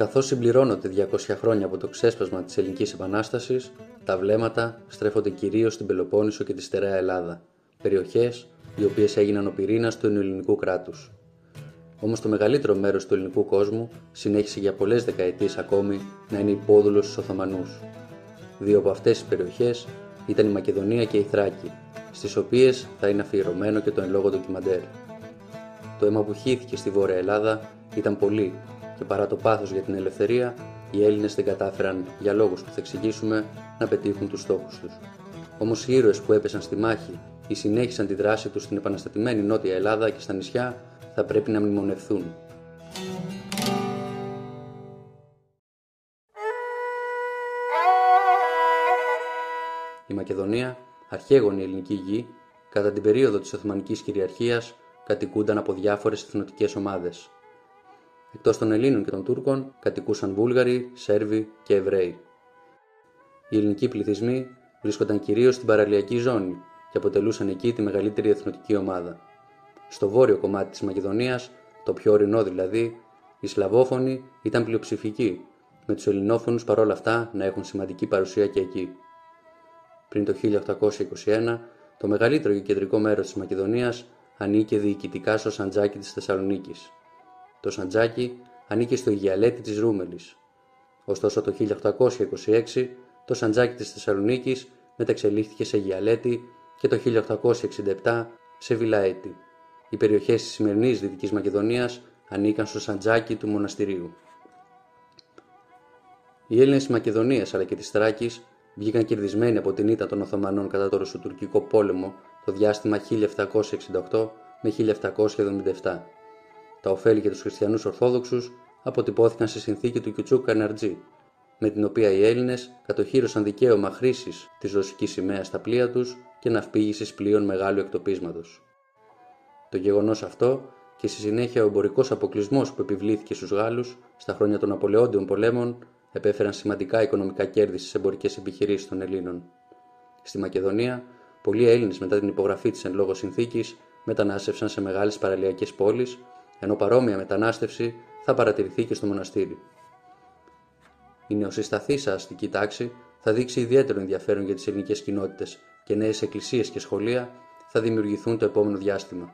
Καθώς συμπληρώνονται 200 χρόνια από το ξέσπασμα της Ελληνικής Επανάστασης, τα βλέμματα στρέφονται κυρίως στην Πελοπόννησο και τη στερεά Ελλάδα, περιοχές οι οποίες έγιναν ο πυρήνας του ελληνικού κράτους. Όμως το μεγαλύτερο μέρος του ελληνικού κόσμου συνέχισε για πολλές δεκαετίες ακόμη να είναι υπόδουλος στους Οθωμανούς. Δύο από αυτές τις περιοχές ήταν η Μακεδονία και η Θράκη, στις οποίες θα είναι αφιερωμένο και το εν λόγω ντοκιμαντέρ. Το αίμα που χύθηκε στη Βόρεια Ελλάδα ήταν πολύ και παρά το πάθος για την ελευθερία, οι Έλληνες δεν κατάφεραν, για λόγους που θα εξηγήσουμε, να πετύχουν τους στόχους τους. Όμως οι ήρωες που έπεσαν στη μάχη ή συνέχισαν τη δράση τους στην επαναστατημένη Νότια Ελλάδα και στα νησιά θα πρέπει να μνημονευθούν. Η Μακεδονία, αρχαίγονη ελληνική γη, κατά την περίοδο της Οθωμανικής κυριαρχίας κατοικούνταν από διάφορες εθνοτικές ομάδες. Εκτός των Ελλήνων και των Τούρκων κατοικούσαν Βούλγαροι, Σέρβοι και Εβραίοι. Οι ελληνικοί πληθυσμοί βρίσκονταν κυρίως στην παραλιακή ζώνη και αποτελούσαν εκεί τη μεγαλύτερη εθνοτική ομάδα. Στο βόρειο κομμάτι της Μακεδονίας, το πιο ορεινό δηλαδή, οι Σλαβόφωνοι ήταν πλειοψηφικοί, με τους Ελληνόφωνους παρόλα αυτά να έχουν σημαντική παρουσία και εκεί. Πριν το 1821, το μεγαλύτερο και κεντρικό μέρος της Μακεδονίας ανήκε διοικητικά στο Σαντζάκι της Θεσσαλονίκης. Το Σαντζάκι ανήκε στο Ιγιαλέτη της Ρούμελης. Ωστόσο το 1826 το Σαντζάκι της Θεσσαλονίκης μεταξελίχθηκε σε Γιαλέτη και το 1867 σε Βιλαέτη. Οι περιοχές της σημερινής Δυτικής Μακεδονίας ανήκαν στο Σαντζάκι του μοναστηρίου. Οι Έλληνες της Μακεδονίας αλλά και της Θράκης βγήκαν κερδισμένοι από την ήττα των Οθωμανών κατά το Ρωσοτουρκικό πόλεμο το διάστημα 1768 με 1777. Τα ωφέλη για τους χριστιανούς Ορθόδοξους αποτυπώθηκαν στη συνθήκη του Κιουτσούκ Καναρτζή, με την οποία οι Έλληνες κατοχύρωσαν δικαίωμα χρήσης της ρωσική σημαίας στα πλοία τους και ναυπήγησης πλοίων μεγάλου εκτοπίσματος. Το γεγονός αυτό και στη συνέχεια ο εμπορικός αποκλεισμός που επιβλήθηκε στους Γάλλους στα χρόνια των Απολεόντιων πολέμων επέφεραν σημαντικά οικονομικά κέρδη στις εμπορικές επιχειρήσεις των Ελλήνων. Στη Μακεδονία, πολλοί Έλληνες μετά την υπογραφή της εν λόγω συνθήκης μετανάστευσαν σε μεγάλες παραλιακές πόλεις, ενώ παρόμοια μετανάστευση θα παρατηρηθεί και στο μοναστήρι. Η νεοσυσταθήσα αστική τάξη θα δείξει ιδιαίτερο ενδιαφέρον για τις ελληνικές κοινότητες και νέες εκκλησίες και σχολεία θα δημιουργηθούν το επόμενο διάστημα.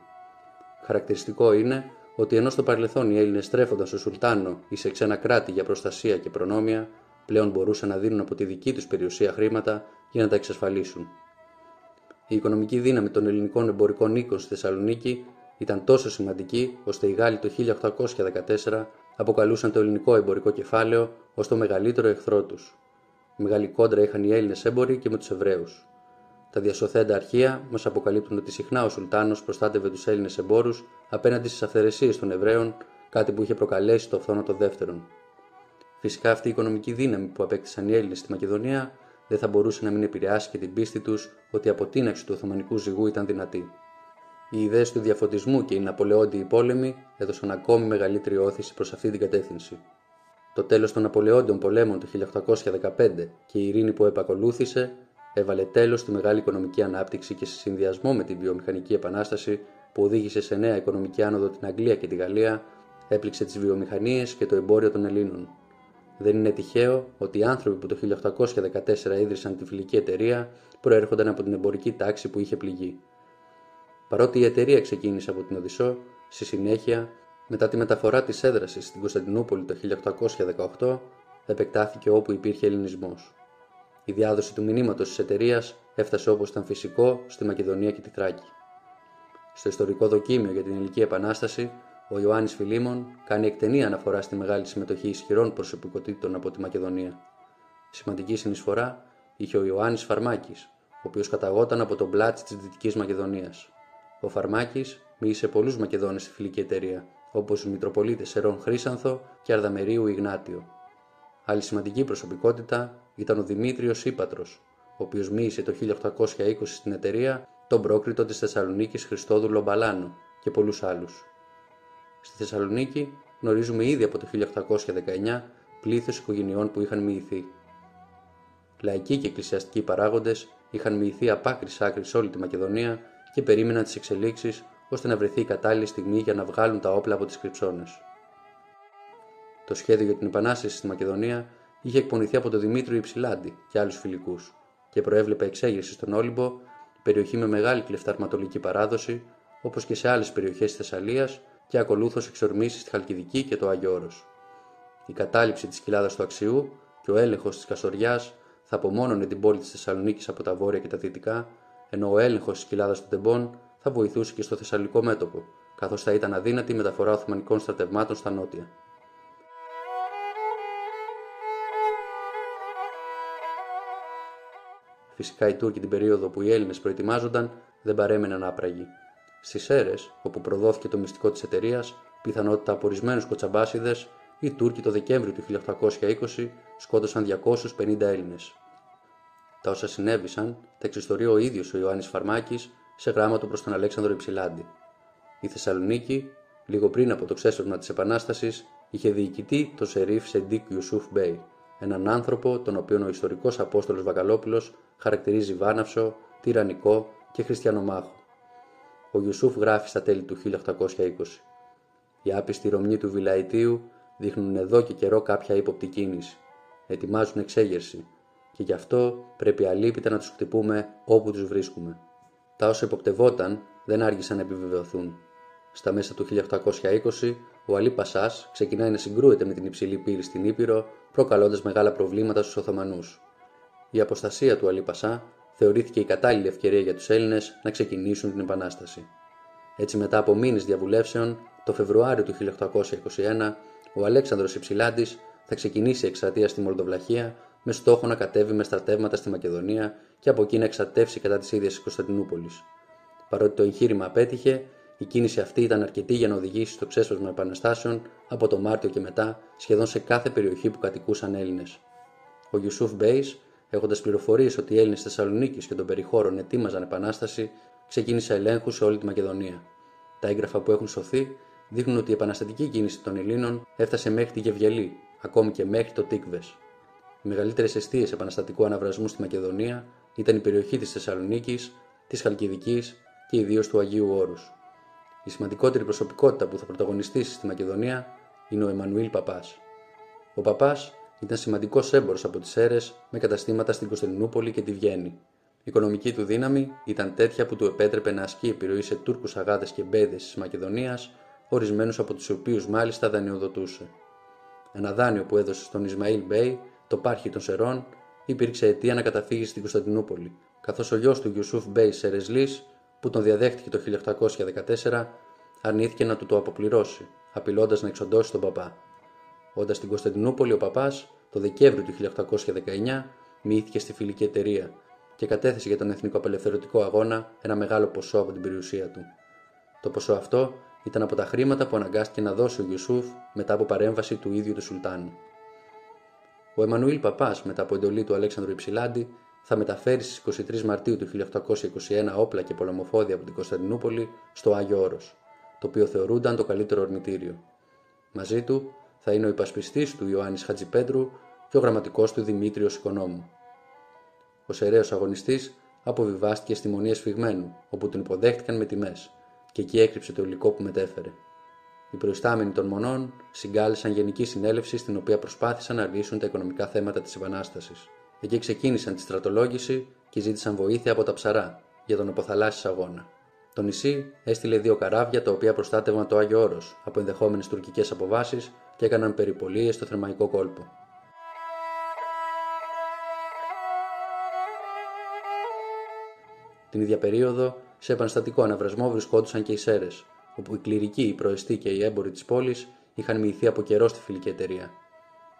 Χαρακτηριστικό είναι ότι ενώ στο παρελθόν οι Έλληνες στρέφονταν στο Σουλτάνο ή σε ξένα κράτη για προστασία και προνόμια, πλέον μπορούσαν να δίνουν από τη δική τους περιουσία χρήματα για να τα εξασφαλίσουν. Η οικονομική δύναμη των ελληνικών εμπορικών οίκων στη Θεσσαλονίκη ήταν τόσο σημαντική ώστε οι Γάλλοι το 1814 αποκαλούσαν το ελληνικό εμπορικό κεφάλαιο ως το μεγαλύτερο εχθρό τους. Μεγάλη κόντρα είχαν οι Έλληνες έμποροι και με τους Εβραίους. Τα διασωθέντα αρχεία μας αποκαλύπτουν ότι συχνά ο Σουλτάνος προστάτευε τους Έλληνες εμπόρους απέναντι στις αυθαιρεσίες των Εβραίων, κάτι που είχε προκαλέσει το φθόνο των δεύτερων. Φυσικά αυτή η οικονομική δύναμη που απέκτησαν οι Έλληνες στη Μακεδονία δεν θα μπορούσε να μην επηρεάσει και την πίστη τους ότι η αποτείναξη του Οθωμανικού ζυγού ήταν δυνατή. Οι ιδέες του διαφωτισμού και οι Ναπολεόντιοι πόλεμοι έδωσαν ακόμη μεγαλύτερη όθηση προς αυτή την κατεύθυνση. Το τέλος των Ναπολεόντιων πολέμων το 1815 και η ειρήνη που επακολούθησε έβαλε τέλος στη μεγάλη οικονομική ανάπτυξη και σε συνδυασμό με την βιομηχανική επανάσταση που οδήγησε σε νέα οικονομική άνοδο την Αγγλία και τη Γαλλία, έπληξε τις βιομηχανίες και το εμπόριο των Ελλήνων. Δεν είναι τυχαίο ότι οι άνθρωποι που το 1814 ίδρυσαν τη φιλική εταιρεία προέρχονταν από την εμπορική τάξη που είχε πληγεί. Παρότι η εταιρεία ξεκίνησε από την Οδυσσό, στη συνέχεια, μετά τη μεταφορά της έδρασης στην Κωνσταντινούπολη το 1818, επεκτάθηκε όπου υπήρχε ελληνισμός. Η διάδοση του μηνύματος της εταιρείας έφτασε όπως ήταν φυσικό στη Μακεδονία και τη Θράκη. Στο ιστορικό δοκίμιο για την Ελληνική Επανάσταση, ο Ιωάννης Φιλίμων κάνει εκτενή αναφορά στη μεγάλη συμμετοχή ισχυρών προσωπικότητων από τη Μακεδονία. Σημαντική συνεισφορά είχε ο Ιωάννης Φαρμάκης, ο οποίος καταγόταν από τον πλάτη της Δυτικής Μακεδονίας. Ο Φαρμάκης μίλησε πολλούς Μακεδόνες στη φιλική εταιρεία, όπως του Μητροπολίτες Ερών Χρήσανθο και Αρδαμερίου Ιγνάτιο. Άλλη σημαντική προσωπικότητα ήταν ο Δημήτριος Ήπατρος, ο οποίος μίλησε το 1820 στην εταιρεία τον πρόκριτο της Θεσσαλονίκης Χριστόδουλο Μπαλάνο και πολλούς άλλους. Στη Θεσσαλονίκη γνωρίζουμε ήδη από το 1819 πλήθος οικογενειών που είχαν μοιηθεί. Λαϊκοί και εκκλησιαστικοί παράγοντες είχαν μοιηθεί από άκρη άκρη σε όλη τη Μακεδονία και περίμεναν τις εξελίξεις ώστε να βρεθεί η κατάλληλη στιγμή για να βγάλουν τα όπλα από τις κρυψώνες. Το σχέδιο για την επανάσταση στη Μακεδονία είχε εκπονηθεί από τον Δημήτριο Υψηλάντη και άλλους φιλικούς και προέβλεπε εξέγερση στον Όλυμπο, περιοχή με μεγάλη κλεφταρματολική παράδοση, όπως και σε άλλες περιοχές της Θεσσαλίας και ακολούθως εξορμήσεις στη Χαλκιδική και το Άγιο Όρος. Η κατάληψη της κοιλάδας του Αξιού και ο έλεγχος της Κασοριά θα απομόνωνε την πόλη της Θεσσαλονίκης από τα βόρεια και τα δυτικά, ενώ ο έλεγχος της κοιλάδας των Τεμπών θα βοηθούσε και στο Θεσσαλικό μέτωπο, καθώς θα ήταν αδύνατη η μεταφορά Οθωμανικών στρατευμάτων στα νότια. Φυσικά οι Τούρκοι την περίοδο που οι Έλληνες προετοιμάζονταν δεν παρέμεναν άπραγοι. Στις Σέρρες, όπου προδόθηκε το μυστικό της εταιρείας, πιθανότητα από ορισμένους κοτσαμπάσιδες, οι Τούρκοι το Δεκέμβριο του 1820 σκότωσαν 250 Έλληνες. Τα όσα συνέβησαν τα εξιστορεί ο ίδιος ο Ιωάννης Φαρμάκης σε γράμμα του προς τον Αλέξανδρο Υψηλάντη. Η Θεσσαλονίκη, λίγο πριν από το ξέσπασμα της Επανάστασης, είχε διοικητή το Σερίφ Σεντίκ Ιουσούφ Μπέι, έναν άνθρωπο τον οποίο ο ιστορικός Απόστολος Βακαλόπουλο χαρακτηρίζει βάναυσο, τυραννικό και χριστιανομάχο. Ο Ιουσούφ γράφει στα τέλη του 1820. Οι άπιστοι Ρωμνοί του Βιλαϊτίου δείχνουν εδώ και καιρό κάποια ύποπτη κίνηση. Ετοιμάζουν εξέγερση και γι' αυτό πρέπει αλήπητα να τους χτυπούμε όπου τους βρίσκουμε. Τα όσα υποπτευόταν δεν άργησαν να επιβεβαιωθούν. Στα μέσα του 1820, ο Αλή Πασά ξεκινάει να συγκρούεται με την υψηλή πύλη στην Ήπειρο, προκαλώντας μεγάλα προβλήματα στους Οθωμανούς. Η αποστασία του Αλή Πασά θεωρήθηκε η κατάλληλη ευκαιρία για τους Έλληνες να ξεκινήσουν την Επανάσταση. Έτσι, μετά από μήνες διαβουλεύσεων, το Φεβρουάριο του 1821, ο Αλέξανδρος Υψηλάντης θα ξεκινήσει εκστρατεία στη Μολδοβλαχία με στόχο να κατέβει με στρατεύματα στη Μακεδονία και από εκεί να εξατεύσει κατά της ίδιας της Κωνσταντινούπολης. Παρότι το εγχείρημα απέτυχε, η κίνηση αυτή ήταν αρκετή για να οδηγήσει στο ξέσπασμα επαναστάσεων από το Μάρτιο και μετά σχεδόν σε κάθε περιοχή που κατοικούσαν Έλληνες. Ο Ιουσούφ Μπέις, έχοντας πληροφορίες ότι οι Έλληνες Θεσσαλονίκης και των περιχώρων ετοίμαζαν επανάσταση, ξεκίνησε ελέγχους σε όλη τη Μακεδονία. Τα έγγραφα που έχουν σωθεί δείχνουν ότι η επαναστατική κίνηση των Ελλήνων έφτασε μέχρι τη Γευγελή, ακόμη και μέχρι το Τίκβες. Οι μεγαλύτερες αιστείες επαναστατικού αναβρασμού στη Μακεδονία ήταν η περιοχή της Θεσσαλονίκης, της Χαλκιδικής και ιδίως του Αγίου Όρους. Η σημαντικότερη προσωπικότητα που θα πρωταγωνιστήσει στη Μακεδονία είναι ο Εμμανουήλ Παπάς. Ο Παπάς ήταν σημαντικός έμπορος από τις Σέρρες με καταστήματα στην Κωνσταντινούπολη και τη Βιέννη. Η οικονομική του δύναμη ήταν τέτοια που του επέτρεπε να ασκεί επιρροή σε Τούρκους αγάδες και μπέηδες της Μακεδονίας, ορισμένους από τους οποίους μάλιστα δανειοδοτούσε. Ένα δάνειο που έδωσε στον Ισμαήλ Μπέι, τοπάρχη των Σερρών, υπήρξε αιτία να καταφύγει στην Κωνσταντινούπολη, καθώς ο γιος του Γιουσούφ Μπέι Σερεσλής, που τον διαδέχτηκε το 1814, αρνήθηκε να του το αποπληρώσει, απειλώντας να εξοντώσει τον Παπά. Όντας στην Κωνσταντινούπολη, ο Παπάς το Δεκέμβριο του 1819 μυήθηκε στη Φιλική Εταιρεία και κατέθεσε για τον Εθνικό Απελευθερωτικό Αγώνα ένα μεγάλο ποσό από την περιουσία του. Το ποσό αυτό ήταν από τα χρήματα που αναγκάστηκε να δώσει ο Γιουσούφ μετά από παρέμβαση του ίδιου του Σουλτάνου. Ο Εμμανουήλ Παπάς, μετά από εντολή του Αλέξανδρου Υψηλάντη, θα μεταφέρει στις 23 Μαρτίου του 1821 όπλα και πολεμοφόδια από την Κωνσταντινούπολη στο Άγιο Όρος, το οποίο θεωρούνταν το καλύτερο ορμητήριο. Μαζί του θα είναι ο υπασπιστής του Ιωάννης Χατζipέτρου και ο γραμματικός του Δημήτριος Οικονόμου. Ο σεραίος αγωνιστής αποβιβάστηκε στη μονή Εσφυγμένου, όπου τον υποδέχτηκαν με τιμές, και εκεί έκρυψε το υλικό που μετέφερε. Οι προϊστάμενοι των μονών συγκάλεσαν γενική συνέλευση στην οποία προσπάθησαν να λύσουν τα οικονομικά θέματα της Επανάστασης. Εκεί ξεκίνησαν τη στρατολόγηση και ζήτησαν βοήθεια από τα ψαρά για τον αποθαλάσσις αγώνα. Το νησί έστειλε δύο καράβια τα οποία προστάτευαν το Άγιο Όρος από ενδεχόμενες τουρκικές αποβάσεις και έκαναν περιπολίες στο θερμαϊκό κόλπο. Την ίδια περίοδο, σε επαναστατικό αναβρασμό βρισκόντουσαν και οι Σέρες, όπου οι κληρικοί, οι προεστοί και οι έμποροι της πόλης είχαν μοιηθεί από καιρό στη φιλική εταιρεία.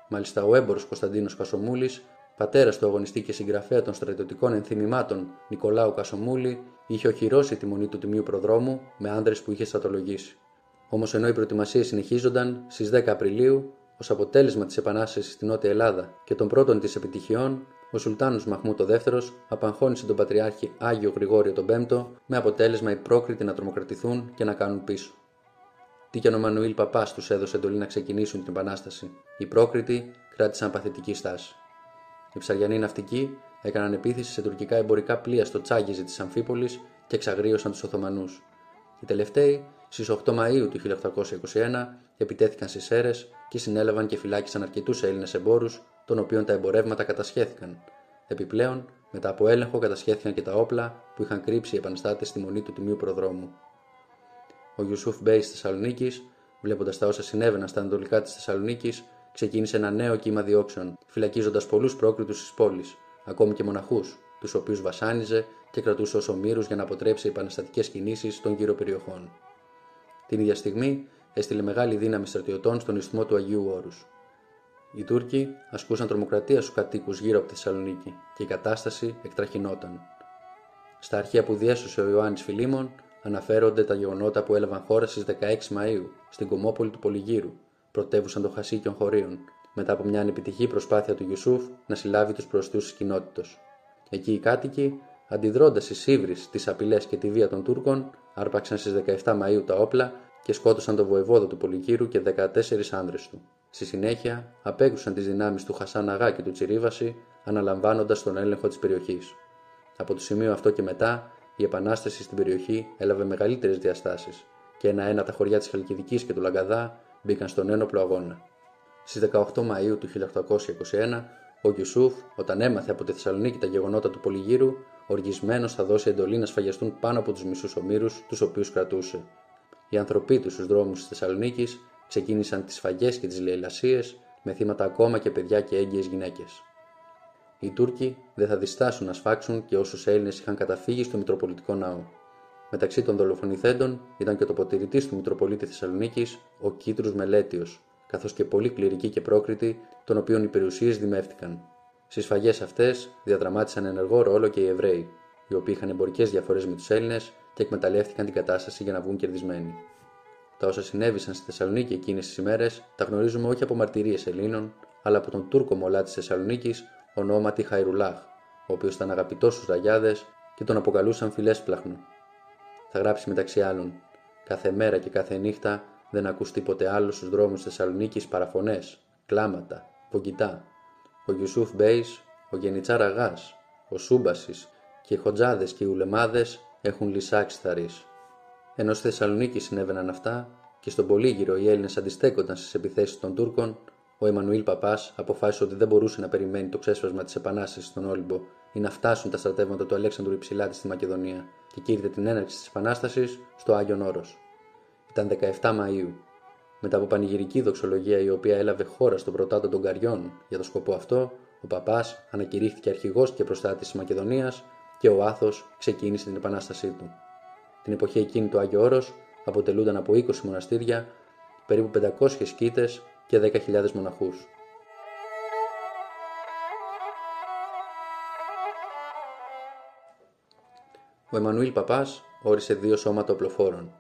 Μάλιστα, ο έμπορος Κωνσταντίνος Κασομούλης πατέρας του αγωνιστή και συγγραφέα των στρατιωτικών ενθυμημάτων Νικολάου Κασομούλη, είχε οχυρώσει τη μονή του τιμίου προδρόμου με άνδρες που είχε στρατολογήσει. Όμως ενώ οι προετοιμασίες συνεχίζονταν, στις 10 Απριλίου, ως αποτέλεσμα της Επανάστασης στην Νότια Ελλάδα και των πρώτων της επιτυχιών, ο Σουλτάνος Μαχμού το δεύτερος απαγχώνησε τον Πατριάρχη Άγιο Γρηγόριο τον Πέμπτο με αποτέλεσμα οι πρόκριτοι να τρομοκρατηθούν και να κάνουν πίσω. Τι και ο Μανουήλ Παπάς τους έδωσε εντολή να ξεκινήσουν την Επανάσταση. Οι πρόκριτοι κράτησαν παθητική στάση. Οι ψαριανοί ναυτικοί έκαναν επίθεση σε τουρκικά εμπορικά πλοία στο Τσάγιζι της Αμφίπολης και εξαγρίωσαν τους Οθωμανούς. Οι τελευταίοι, στις 8 Μαου του 1821, επιτέθηκαν στις Σέρε και συνέλαβαν και φυλάκισαν αρκετούς Έλληνες εμπόρους, των οποίων τα εμπορεύματα κατασχέθηκαν. Επιπλέον, μετά από έλεγχο κατασχέθηκαν και τα όπλα που είχαν κρύψει οι επαναστάτες στη μονή του τιμίου προδρόμου. Ο Ιουσούφ Μπέι της Θεσσαλονίκης, βλέποντας τα όσα συνέβαιναν στα ανατολικά της Θεσσαλονίκης, ξεκίνησε ένα νέο κύμα διώξεων, φυλακίζοντας πολλούς πρόκριτους της πόλης, ακόμη και μοναχούς, τους οποίους βασάνιζε και κρατούσε ως ομήρους για να αποτρέψει επαναστατικές κινήσεις των γύρω περιοχών. Την ίδια στιγμή έστειλε μεγάλη δύναμη στρατιωτών στον ισθμό του Αγίου Όρους. Οι Τούρκοι ασκούσαν τρομοκρατία στους κατοίκους γύρω από τη Θεσσαλονίκη και η κατάσταση εκτραχυνόταν. Στα αρχεία που διέσωσε ο Ιωάννης Φιλίμων αναφέρονται τα γεγονότα που έλαβαν χώρα στις 16 Μαου στην κομμόπολη του Πολυγύρου, πρωτεύουσα των Χασίκιων Χωρίων, μετά από μια ανεπιτυχή προσπάθεια του Ιουσούφ να συλλάβει τους προστού της κοινότητα. Εκεί οι κάτοικοι, αντιδρώντας στις ύβρις, τις απειλές και τη βία των Τούρκων, άρπαξαν στις 17 Μαου τα όπλα και σκότωσαν τον βοεβόδο του Πολυγύρου και 14 άνδρες του. Στη συνέχεια, απέκρουσαν τις δυνάμεις του Χασάν Αγά και του Τσιρίβαση, αναλαμβάνοντας τον έλεγχο της περιοχής. Από το σημείο αυτό και μετά, η επανάσταση στην περιοχή έλαβε μεγαλύτερες διαστάσεις και ένα-ένα τα χωριά της Χαλκιδικής και του Λαγκαδά μπήκαν στον ένοπλο αγώνα. Στις 18 Μαου του 1821, ο Γιουσούφ, όταν έμαθε από τη Θεσσαλονίκη τα γεγονότα του Πολυγύρου, οργισμένος θα δώσει εντολή να σφαγιαστούν πάνω από τους μισούς ομήρους, τους οποίους κρατούσε. Οι ανθρωποί του στους δρόμους της Θεσσαλονίκης ξεκίνησαν τις σφαγέ και τις λαιλασίες, με θύματα ακόμα και παιδιά και έγκυες γυναίκες. Οι Τούρκοι δεν θα διστάσουν να σφάξουν και όσους Έλληνες είχαν καταφύγει στο Μητροπολιτικό Ναό. Μεταξύ των δολοφονηθέντων ήταν και το ποτηρητής του Μητροπολίτη Θεσσαλονίκης, ο Κίτρους Μελέτιος, καθώς και πολλοί κληρικοί και πρόκριτοι, των οποίων οι περιουσίες δημεύτηκαν. Στις σφαγέ αυτές διαδραμάτισαν ενεργό ρόλο και οι Εβραίοι, οι οποίοι είχαν εμπορικές διαφορές με τους Έλληνες και εκμεταλλεύτηκαν την κατάσταση για να βγουν κερδισμένοι. Τα όσα συνέβησαν στη Θεσσαλονίκη εκείνες τις ημέρε τα γνωρίζουμε όχι από μαρτυρίες Ελλήνων, αλλά από τον Τούρκο Μολά της Θεσσαλονίκης, ονόματι Χαϊρουλάχ, ο οποίος ήταν αγαπητός στους Ραγιάδε και τον αποκαλούσαν φιλέσπλαχνο. Θα γράψει μεταξύ άλλων: Κάθε μέρα και κάθε νύχτα δεν ακούς τίποτε άλλο στους δρόμους τη Θεσσαλονίκης παραφωνές, κλάματα, πογκητά. Ο Γιουσούφ Μπέις, ο Γενιτσάρα Αγάς, ο Σούμπασης και οι Χοντζάδες και οι Ουλεμάδες έχουν λυσάξει θαρεί. Ενώ στη Θεσσαλονίκη συνέβαιναν αυτά και στον Πολύγυρο οι Έλληνες αντιστέκονταν στις επιθέσεις των Τούρκων, ο Εμμανουήλ Παπάς αποφάσισε ότι δεν μπορούσε να περιμένει το ξέσπασμα της Επανάστασης στον Όλυμπο ή να φτάσουν τα στρατεύματα του Αλέξανδρου Υψηλάτη στη Μακεδονία και κήρυτε την έναρξη της Επανάστασης στο Άγιον Όρος. Ήταν 17 Μαου. Μετά από πανηγυρική δοξολογία η οποία έλαβε χώρα στον πρωτάτο των Καριών για το σκοπό αυτό, ο Παπάς ανακηρύχθηκε αρχηγός και προστάτης της Μακεδονίας και ο Άθος ξεκίνησε την επανάστασή του. Την εποχή εκείνη το Άγιο Όρος αποτελούνταν από 20 μοναστήρια, περίπου 500 σκήτες και 10.000 μοναχούς. Ο Εμμανουήλ Παπάς όρισε δύο σώματα οπλοφόρων.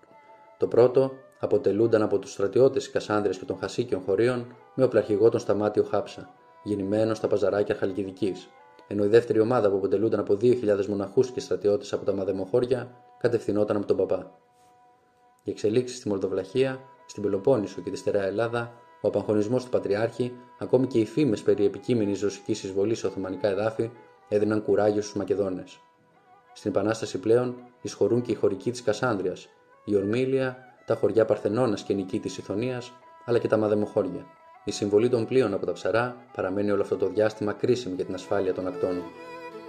Το πρώτο αποτελούνταν από τους στρατιώτες τη Κασάνδρεια και των Χασίκιων χωρίων με οπλαρχηγό τον Σταμάτιο Χάψα, γεννημένο στα παζαράκια Χαλκιδικής, ενώ η δεύτερη ομάδα που αποτελούνταν από 2.000 μοναχούς και στρατιώτες από τα Μαδεμοχώρια κατευθυνόταν από τον παπά. Οι εξελίξεις στη Μολδοβλαχία, στην Πελοπόννησο και τη στερεά Ελλάδα, ο απαγχωνισμός του Πατριάρχη, ακόμη και οι φήμες περί επικείμενης ρωσικής εισβολής σε Οθωμανικά εδάφη έδιναν κουράγιο στους Μακεδόνες. Στην Επανάσταση πλέον εισχωρούν και οι χωρικοί της Κασάνδρεια, η Ορμήλια, τα χωριά Παρθενώνας και νική της Ιθωνίας, αλλά και τα Μαδεμοχώρια. Η συμβολή των πλοίων από τα ψαρά παραμένει όλο αυτό το διάστημα κρίσιμη για την ασφάλεια των ακτών.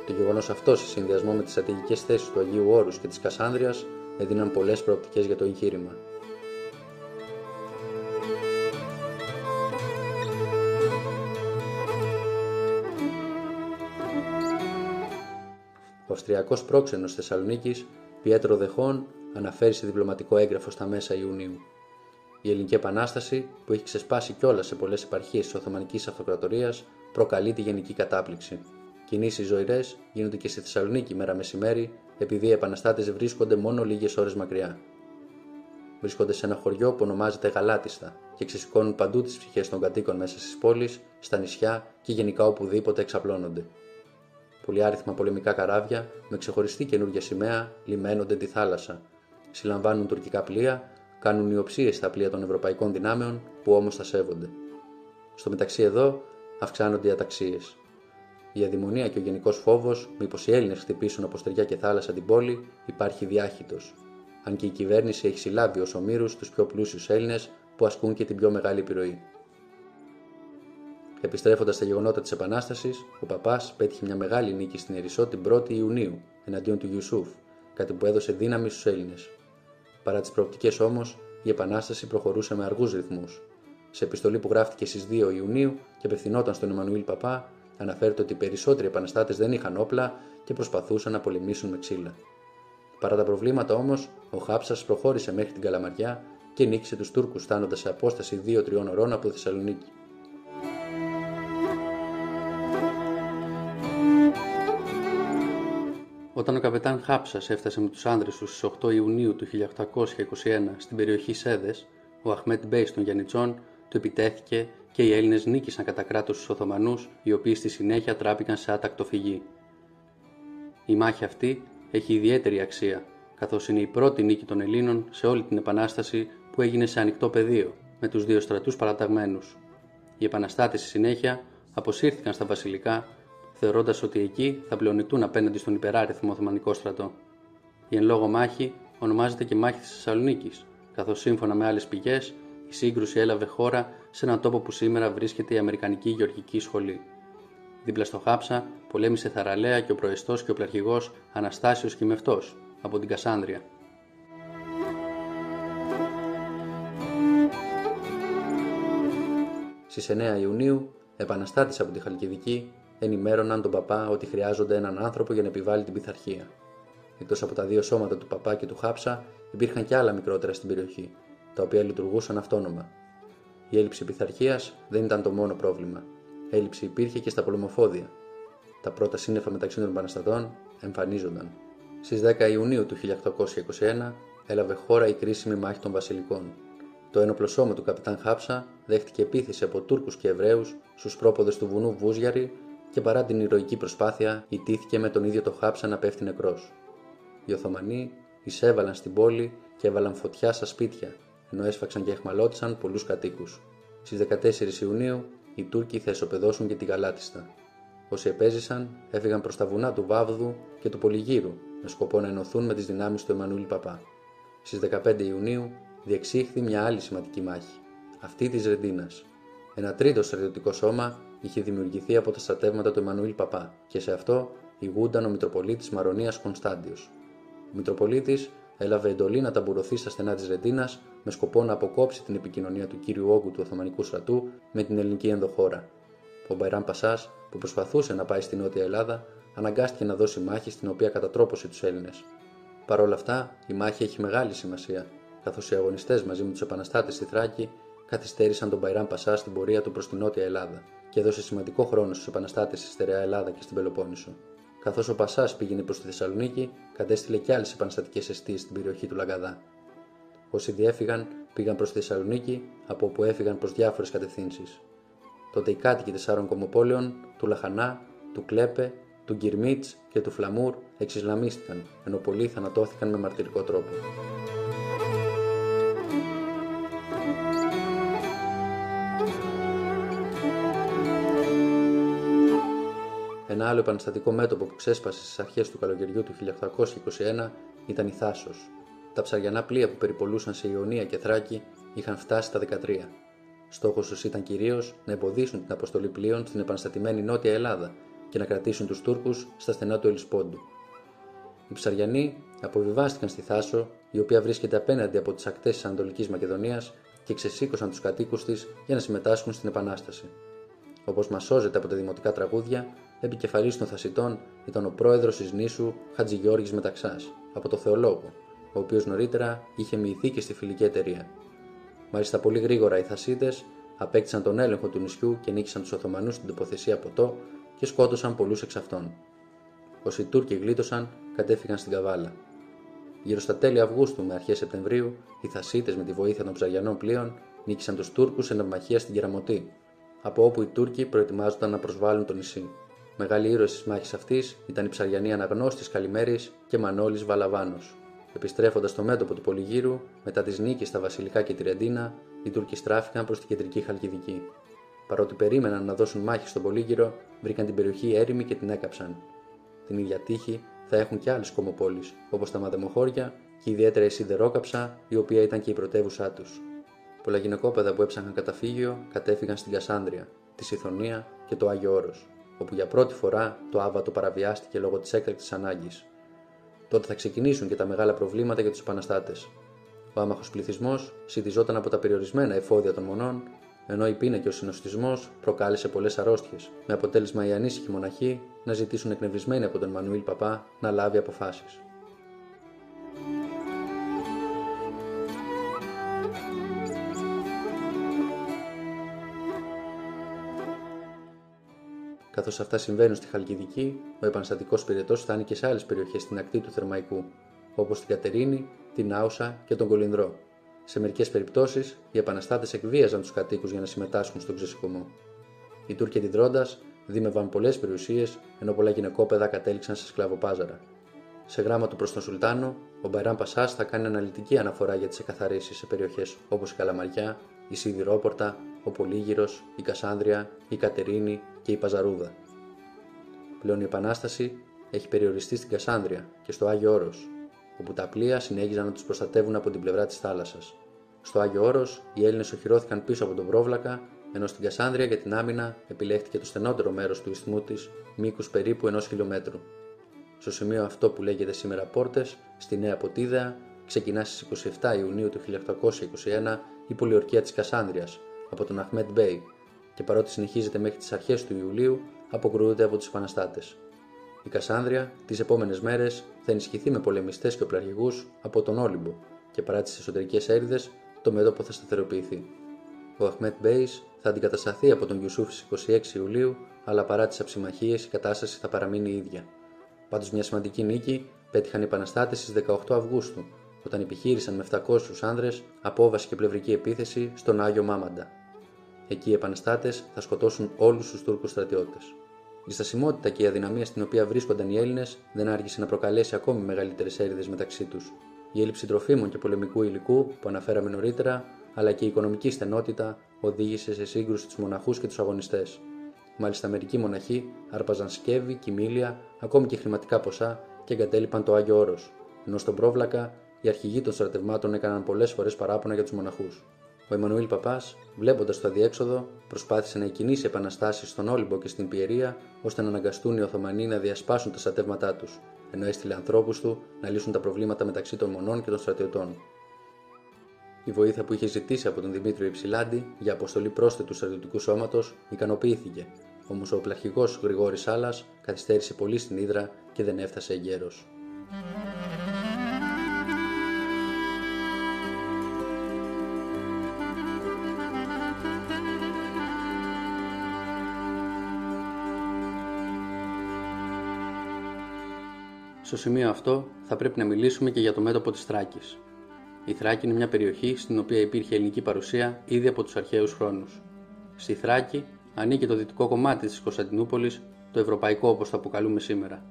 Το γεγονός αυτό, σε συνδυασμό με τις στρατηγικές θέσεις του Αγίου Όρους και της Κασάνδρεια, έδιναν πολλές προοπτικές για το εγχείρημα. Ο Αυστριακός πρόξενος Θεσσαλονίκης, Πιέτρο Δεχόν, αναφέρει σε διπλωματικό έγγραφο στα μέσα Ιουνίου. Η Ελληνική Επανάσταση, που έχει ξεσπάσει κιόλας σε πολλές επαρχίες της Οθωμανικής Αυτοκρατορίας, προκαλεί τη γενική κατάπληξη. Κινήσεις ζωηρές γίνονται και στη Θεσσαλονίκη μέρα μεσημέρι, επειδή οι επαναστάτες βρίσκονται μόνο λίγες ώρες μακριά. Βρίσκονται σε ένα χωριό που ονομάζεται Γαλάτιστα και ξεσηκώνουν παντού τις ψυχές των κατοίκων μέσα στις πόλεις, στα νησιά και γενικά οπουδήποτε εξαπλώνονται. Πολυάριθμα πολεμικά καράβια με ξεχωριστή καινούργια σημαία λιμένονται τη θάλασσα. Συλλαμβάνουν τουρκικά πλοία, κάνουν υιοψίε στα πλοία των ευρωπαϊκών δυνάμεων που όμως τα σέβονται. Στο μεταξύ εδώ αυξάνονται οι αταξίες. Η αδημονία και ο γενικός φόβος, μήπως οι Έλληνες χτυπήσουν από στεριά και θάλασσα την πόλη, υπάρχει διάχυτος. Αν και η κυβέρνηση έχει συλλάβει ως ομήρους τους πιο πλούσιους Έλληνες που ασκούν και την πιο μεγάλη επιρροή. Επιστρέφοντας στα γεγονότα της Επανάστασης, ο παπάς πέτυχε μια μεγάλη νίκη στην Ερυσό την 1η Ιουνίου εναντίον του Ιουσούφ, κάτι που έδωσε δύναμη στους Έλληνες. Παρά τις προοπτικές όμως, η Επανάσταση προχωρούσε με αργούς ρυθμούς. Σε επιστολή που γράφτηκε στις 2 Ιουνίου και απευθυνόταν στον Εμμανουήλ Παπά, αναφέρεται ότι οι περισσότεροι επαναστάτες δεν είχαν όπλα και προσπαθούσαν να πολεμήσουν με ξύλα. Παρά τα προβλήματα όμως, ο Χάψας προχώρησε μέχρι την Καλαμαριά και νίκησε τους Τούρκους φτάνοντας σε απόσταση 2-3 ωρών από Θεσσαλονίκη. Όταν ο καπετάν Χάψας έφτασε με τους άνδρες του στις 8 Ιουνίου του 1821 στην περιοχή Σέδες, ο Αχμέτ Μπέι των Γιαννιτσών του επιτέθηκε και οι Έλληνες νίκησαν κατά κράτος τους Οθωμανούς, οι οποίοι στη συνέχεια τράπηκαν σε άτακτη φυγή. Η μάχη αυτή έχει ιδιαίτερη αξία, καθώς είναι η πρώτη νίκη των Ελλήνων σε όλη την Επανάσταση που έγινε σε ανοιχτό πεδίο, με τους δύο στρατούς παραταγμένους. Οι επαναστάτες στη συνέχεια αποσύρθηκαν στα βασιλικά θεωρώντας ότι εκεί θα πλεονεκτούν απέναντι στον υπεράριθμο Οθωμανικό στρατό. Η εν λόγω μάχη ονομάζεται και μάχη της Θεσσαλονίκης, καθώς σύμφωνα με άλλες πηγές η σύγκρουση έλαβε χώρα σε έναν τόπο που σήμερα βρίσκεται η Αμερικανική Γεωργική Σχολή. Δίπλα στο Χάψα πολέμησε θαραλέα και ο προεστός και ο πλαρχηγός Αναστάσιος Κιμευτός από την Κασάνδρεια. Στις 9 Ιουνίου, επαναστάτη από τη Χαλκιδική ενημέρωναν τον παπά ότι χρειάζονται έναν άνθρωπο για να επιβάλλει την πειθαρχία. Εκτός από τα δύο σώματα του παπά και του Χάψα, υπήρχαν και άλλα μικρότερα στην περιοχή, τα οποία λειτουργούσαν αυτόνομα. Η έλλειψη πειθαρχίας δεν ήταν το μόνο πρόβλημα. Έλλειψη υπήρχε και στα πολεμοφόδια. Τα πρώτα σύννεφα μεταξύ των επαναστατών εμφανίζονταν. Στις 10 Ιουνίου του 1821 έλαβε χώρα η κρίσιμη μάχη των Βασιλικών. Το ένοπλο σώμα του καπιτάν Χάψα δέχτηκε επίθεση από Τούρκους και Εβραίους στους πρόποδες του βουνού Βούζιαρη και παρά την ηρωική προσπάθεια ητήθηκε με τον ίδιο το χάψα να πέφτει νεκρός. Οι Οθωμανοί εισέβαλαν στην πόλη και έβαλαν φωτιά στα σπίτια, ενώ έσφαξαν και εχμαλώτησαν πολλούς κατοίκους. Στις 14 Ιουνίου οι Τούρκοι θα εσωπεδώσουν και τη Γαλάτιστα. Όσοι επέζησαν έφυγαν προς τα βουνά του Βάβδου και του Πολυγύρου με σκοπό να ενωθούν με τις δυνάμεις του Εμμανουήλ Παπά. Στις 15 Ιουνίου διεξήχθη μια άλλη σημαντική μάχη, αυτή της Ρεντίνας. Ένα τρίτο στρατιωτικό σώμα είχε δημιουργηθεί από τα στρατεύματα του Εμμανουήλ Παπά και σε αυτό ηγούνταν ο Μητροπολίτης Μαρονίας Κωνσταντιο. Ο Μητροπολίτης έλαβε εντολή να ταμπουρωθεί στα στενά της Ρεντίνας με σκοπό να αποκόψει την επικοινωνία του κύριου όγκου του Οθωμανικού στρατού με την ελληνική ενδοχώρα. Ο Μπαϊράν Πασάς, που προσπαθούσε να πάει στη Νότια Ελλάδα, αναγκάστηκε να δώσει μάχη στην οποία κατατρόπωσε τους Έλληνες. Παρ' όλα αυτά, η μάχη έχει μεγάλη σημασία, καθώς οι αγωνιστές μαζί με τους επαναστάτες στη Θράκη καθυστέρησαν τον Μπαϊράν Πασάς στην πορεία του προς τη Νότια Ελλάδα και έδωσε σημαντικό χρόνο στους επαναστάτες στη στερεά Ελλάδα και στην Πελοπόννησο. Καθώς ο Πασάς πήγαινε προς τη Θεσσαλονίκη, κατέστηλε και άλλες επαναστατικές αιστείες στην περιοχή του Λαγκαδά. Όσοι διέφυγαν πήγαν προς τη Θεσσαλονίκη, από όπου έφυγαν προς διάφορες κατευθύνσεις. Τότε οι κάτοικοι τεσσάρων κομοπόλεων, του Λαχανά, του Κλέπε, του Γκυρμίτς και του Φλαμούρ εξισλαμίστηκαν, ενώ πολλοί θανατώθηκαν με μαρτυρικό τρόπο. Ένα άλλο επαναστατικό μέτωπο που ξέσπασε στις αρχές του καλοκαιριού του 1821 ήταν η Θάσος. Τα ψαριανά πλοία που περιπολούσαν σε Ιωνία και Θράκη είχαν φτάσει στα 13. Στόχος τους ήταν κυρίως να εμποδίσουν την αποστολή πλοίων στην επαναστατημένη Νότια Ελλάδα και να κρατήσουν τους Τούρκους στα στενά του Ελισπόντου. Οι ψαριανοί αποβιβάστηκαν στη Θάσο, η οποία βρίσκεται απέναντι από τις ακτές της Ανατολικής Μακεδονίας και ξεσήκωσαν τους κατοίκους της για να συμμετάσχουν στην Επανάσταση. Όπως μας σώζεται από τα δημοτικά τραγούδια, επικεφαλής των Θασιτών ήταν ο πρόεδρος της νήσου Χατζηγιώργης Μεταξάς, από το Θεολόγο, ο οποίος νωρίτερα είχε μοιηθεί και στη φιλική εταιρεία. Μάλιστα πολύ γρήγορα οι Θασίτες απέκτησαν τον έλεγχο του νησιού και νίκησαν τους Οθωμανούς στην τοποθεσία Ποτό και σκότωσαν πολλούς εξ αυτών. Όσοι οι Τούρκοι γλίτωσαν, κατέφυγαν στην Καβάλα. Γύρω στα τέλη Αυγούστου με αρχές Σεπτεμβρίου, οι Θασίτες με τη βοήθεια των ψαγιανών πλοίων νίκησαν τους Τούρκους σε ναυμαχία στην Κεραμωτή, από όπου οι Τούρκοι προετοιμάζονταν να προσβάλλουν το νησί. Μεγάλη ήρωες της μάχης αυτής ήταν η ψαριανή αναγνώστης Καλημέρης και Μανώλης Βαλαβάνος. Επιστρέφοντας στο μέτωπο του Πολυγύρου, μετά τις νίκες στα Βασιλικά και τη Ρεντίνα, οι Τούρκοι στράφηκαν προς την κεντρική Χαλκιδική. Παρότι περίμεναν να δώσουν μάχη στον Πολύγυρο, βρήκαν την περιοχή έρημη και την έκαψαν. Την ίδια τύχη θα έχουν και άλλες κομοπόλεις, όπως τα Μαδεμοχώρια και ιδιαίτερα η Σιδερόκαψα, η οποία ήταν και η πρωτεύουσά τους. Πολλά γυναικόπαιδα που έψαχναν καταφύγιο κατέφυγαν στην Κασάνδρεια, τη Σιθωνία και το Άγιο Όρος, όπου για πρώτη φορά το άβατο παραβιάστηκε λόγω της έκτακτης ανάγκης. Τότε θα ξεκινήσουν και τα μεγάλα προβλήματα για τους επαναστάτες. Ο άμαχος πληθυσμός συντιζόταν από τα περιορισμένα εφόδια των μονών, ενώ η πείνα και ο συνοστισμός προκάλεσε πολλές αρρώστιες, με αποτέλεσμα οι ανήσυχοι μοναχοί να ζητήσουν εκνευρισμένοι από τον Μανουήλ Παπά να λάβει αποφάσεις. Καθώς αυτά συμβαίνουν στη Χαλκιδική, ο επαναστατικός πυρετός φτάνει και σε άλλες περιοχές στην ακτή του Θερμαϊκού, όπως την Κατερίνη, την Άουσα και τον Κολυνδρό. Σε μερικές περιπτώσεις, οι επαναστάτες εκβίαζαν τους κατοίκους για να συμμετάσχουν στον ξεσηκωμό. Οι Τούρκοι αντιδρώντας δίμευαν πολλές περιουσίες, ενώ πολλά γυναικόπαιδα κατέληξαν σε σκλαβοπάζαρα. Σε γράμμα του προς τον Σουλτάνο, ο Μπαϊράν Πασάς θα κάνει αναλυτική αναφορά για τις εκαθαρίσει σε περιοχές όπως η Καλαμαριά, η Σιδηρόπορτα, ο Πολύγυρος, η Κασάνδρεια, η Κατερίνη και η Παζαρούδα. Πλέον η Επανάσταση έχει περιοριστεί στην Κασάνδρεια και στο Άγιο Όρος, όπου τα πλοία συνέχιζαν να τους προστατεύουν από την πλευρά της θάλασσας. Στο Άγιο Όρος, οι Έλληνες οχυρώθηκαν πίσω από τον Πρόβλακα, ενώ στην Κασάνδρεια για την άμυνα επιλέχθηκε το στενότερο μέρος του ισθμού της, μήκους περίπου ενός χιλιόμετρου. Στο σημείο αυτό που λέγεται σήμερα Πόρτες, στη Νέα Ποτίδα, ξεκινά στις 27 Ιουνίου του 1821 η πολιορκία της Κασσάνδρειας από τον Αχμέτ Μπέι και παρότι συνεχίζεται μέχρι τις αρχές του Ιουλίου, αποκρούεται από τους επαναστάτες. Η Κασσάνδρεια τις επόμενες μέρες θα ενισχυθεί με πολεμιστές και οπλαρχηγούς από τον Όλυμπο και παρά τις εσωτερικές έριδες, το μέτωπο θα σταθεροποιηθεί. Ο Αχμέτ Μπέης θα αντικατασταθεί από τον Γιουσούφ στις 26 Ιουλίου, αλλά παρά τις αψημαχίες η κατάσταση θα παραμείνει η ίδια. Πάντως, μια σημαντική νίκη πέτυχαν οι επαναστάτες στις 18 Αυγούστου, όταν επιχείρησαν με 700 άνδρες απόβαση και πλευρική επίθεση στον Άγιο Μάμαντα. Εκεί οι επαναστάτες θα σκοτώσουν όλους τους Τούρκους στρατιώτες. Η στασιμότητα και η αδυναμία στην οποία βρίσκονταν οι Έλληνες δεν άργησε να προκαλέσει ακόμη μεγαλύτερες έρηδες μεταξύ τους. Η έλλειψη τροφίμων και πολεμικού υλικού που αναφέραμε νωρίτερα, αλλά και η οικονομική στενότητα οδήγησε σε σύγκρουση τους μοναχούς και τους αγωνιστές. Μάλιστα, μερικοί μοναχοί άρπαζαν σκεύη, κοιμήλια, ακόμη και χρηματικά ποσά και εγκατέλειπαν το Άγιο Όρος, ενώ στον πρόβλακα οι αρχηγοί των στρατευμάτων έκαναν πολλές φορές παράπονα για τους μοναχούς. Ο Εμμανουήλ Παπάς, βλέποντας το αδιέξοδο, προσπάθησε να εκκινήσει επαναστάσεις στον Όλυμπο και στην Πιερία, ώστε να αναγκαστούν οι Οθωμανοί να διασπάσουν τα στρατεύματά τους, ενώ έστειλε ανθρώπους του να λύσουν τα προβλήματα μεταξύ των μονών και των στρατιωτών. Η βοήθεια που είχε ζητήσει από τον Δημήτριο Υψηλάντη για αποστολή πρόσθετου στρατιωτικού σώματος ικανοποιήθηκε, όμως ο πλαρχηγό Γρηγόρης Άλλα καθυστέρησε πολύ στην Ήδρα και δεν έφτασε εγκαίρω. Στο σημείο αυτό θα πρέπει να μιλήσουμε και για το μέτωπο της Θράκης. Η Θράκη είναι μια περιοχή στην οποία υπήρχε ελληνική παρουσία ήδη από τους αρχαίους χρόνους. Στη Θράκη ανήκει το δυτικό κομμάτι της Κωνσταντινούπολης, το ευρωπαϊκό όπως το αποκαλούμε σήμερα.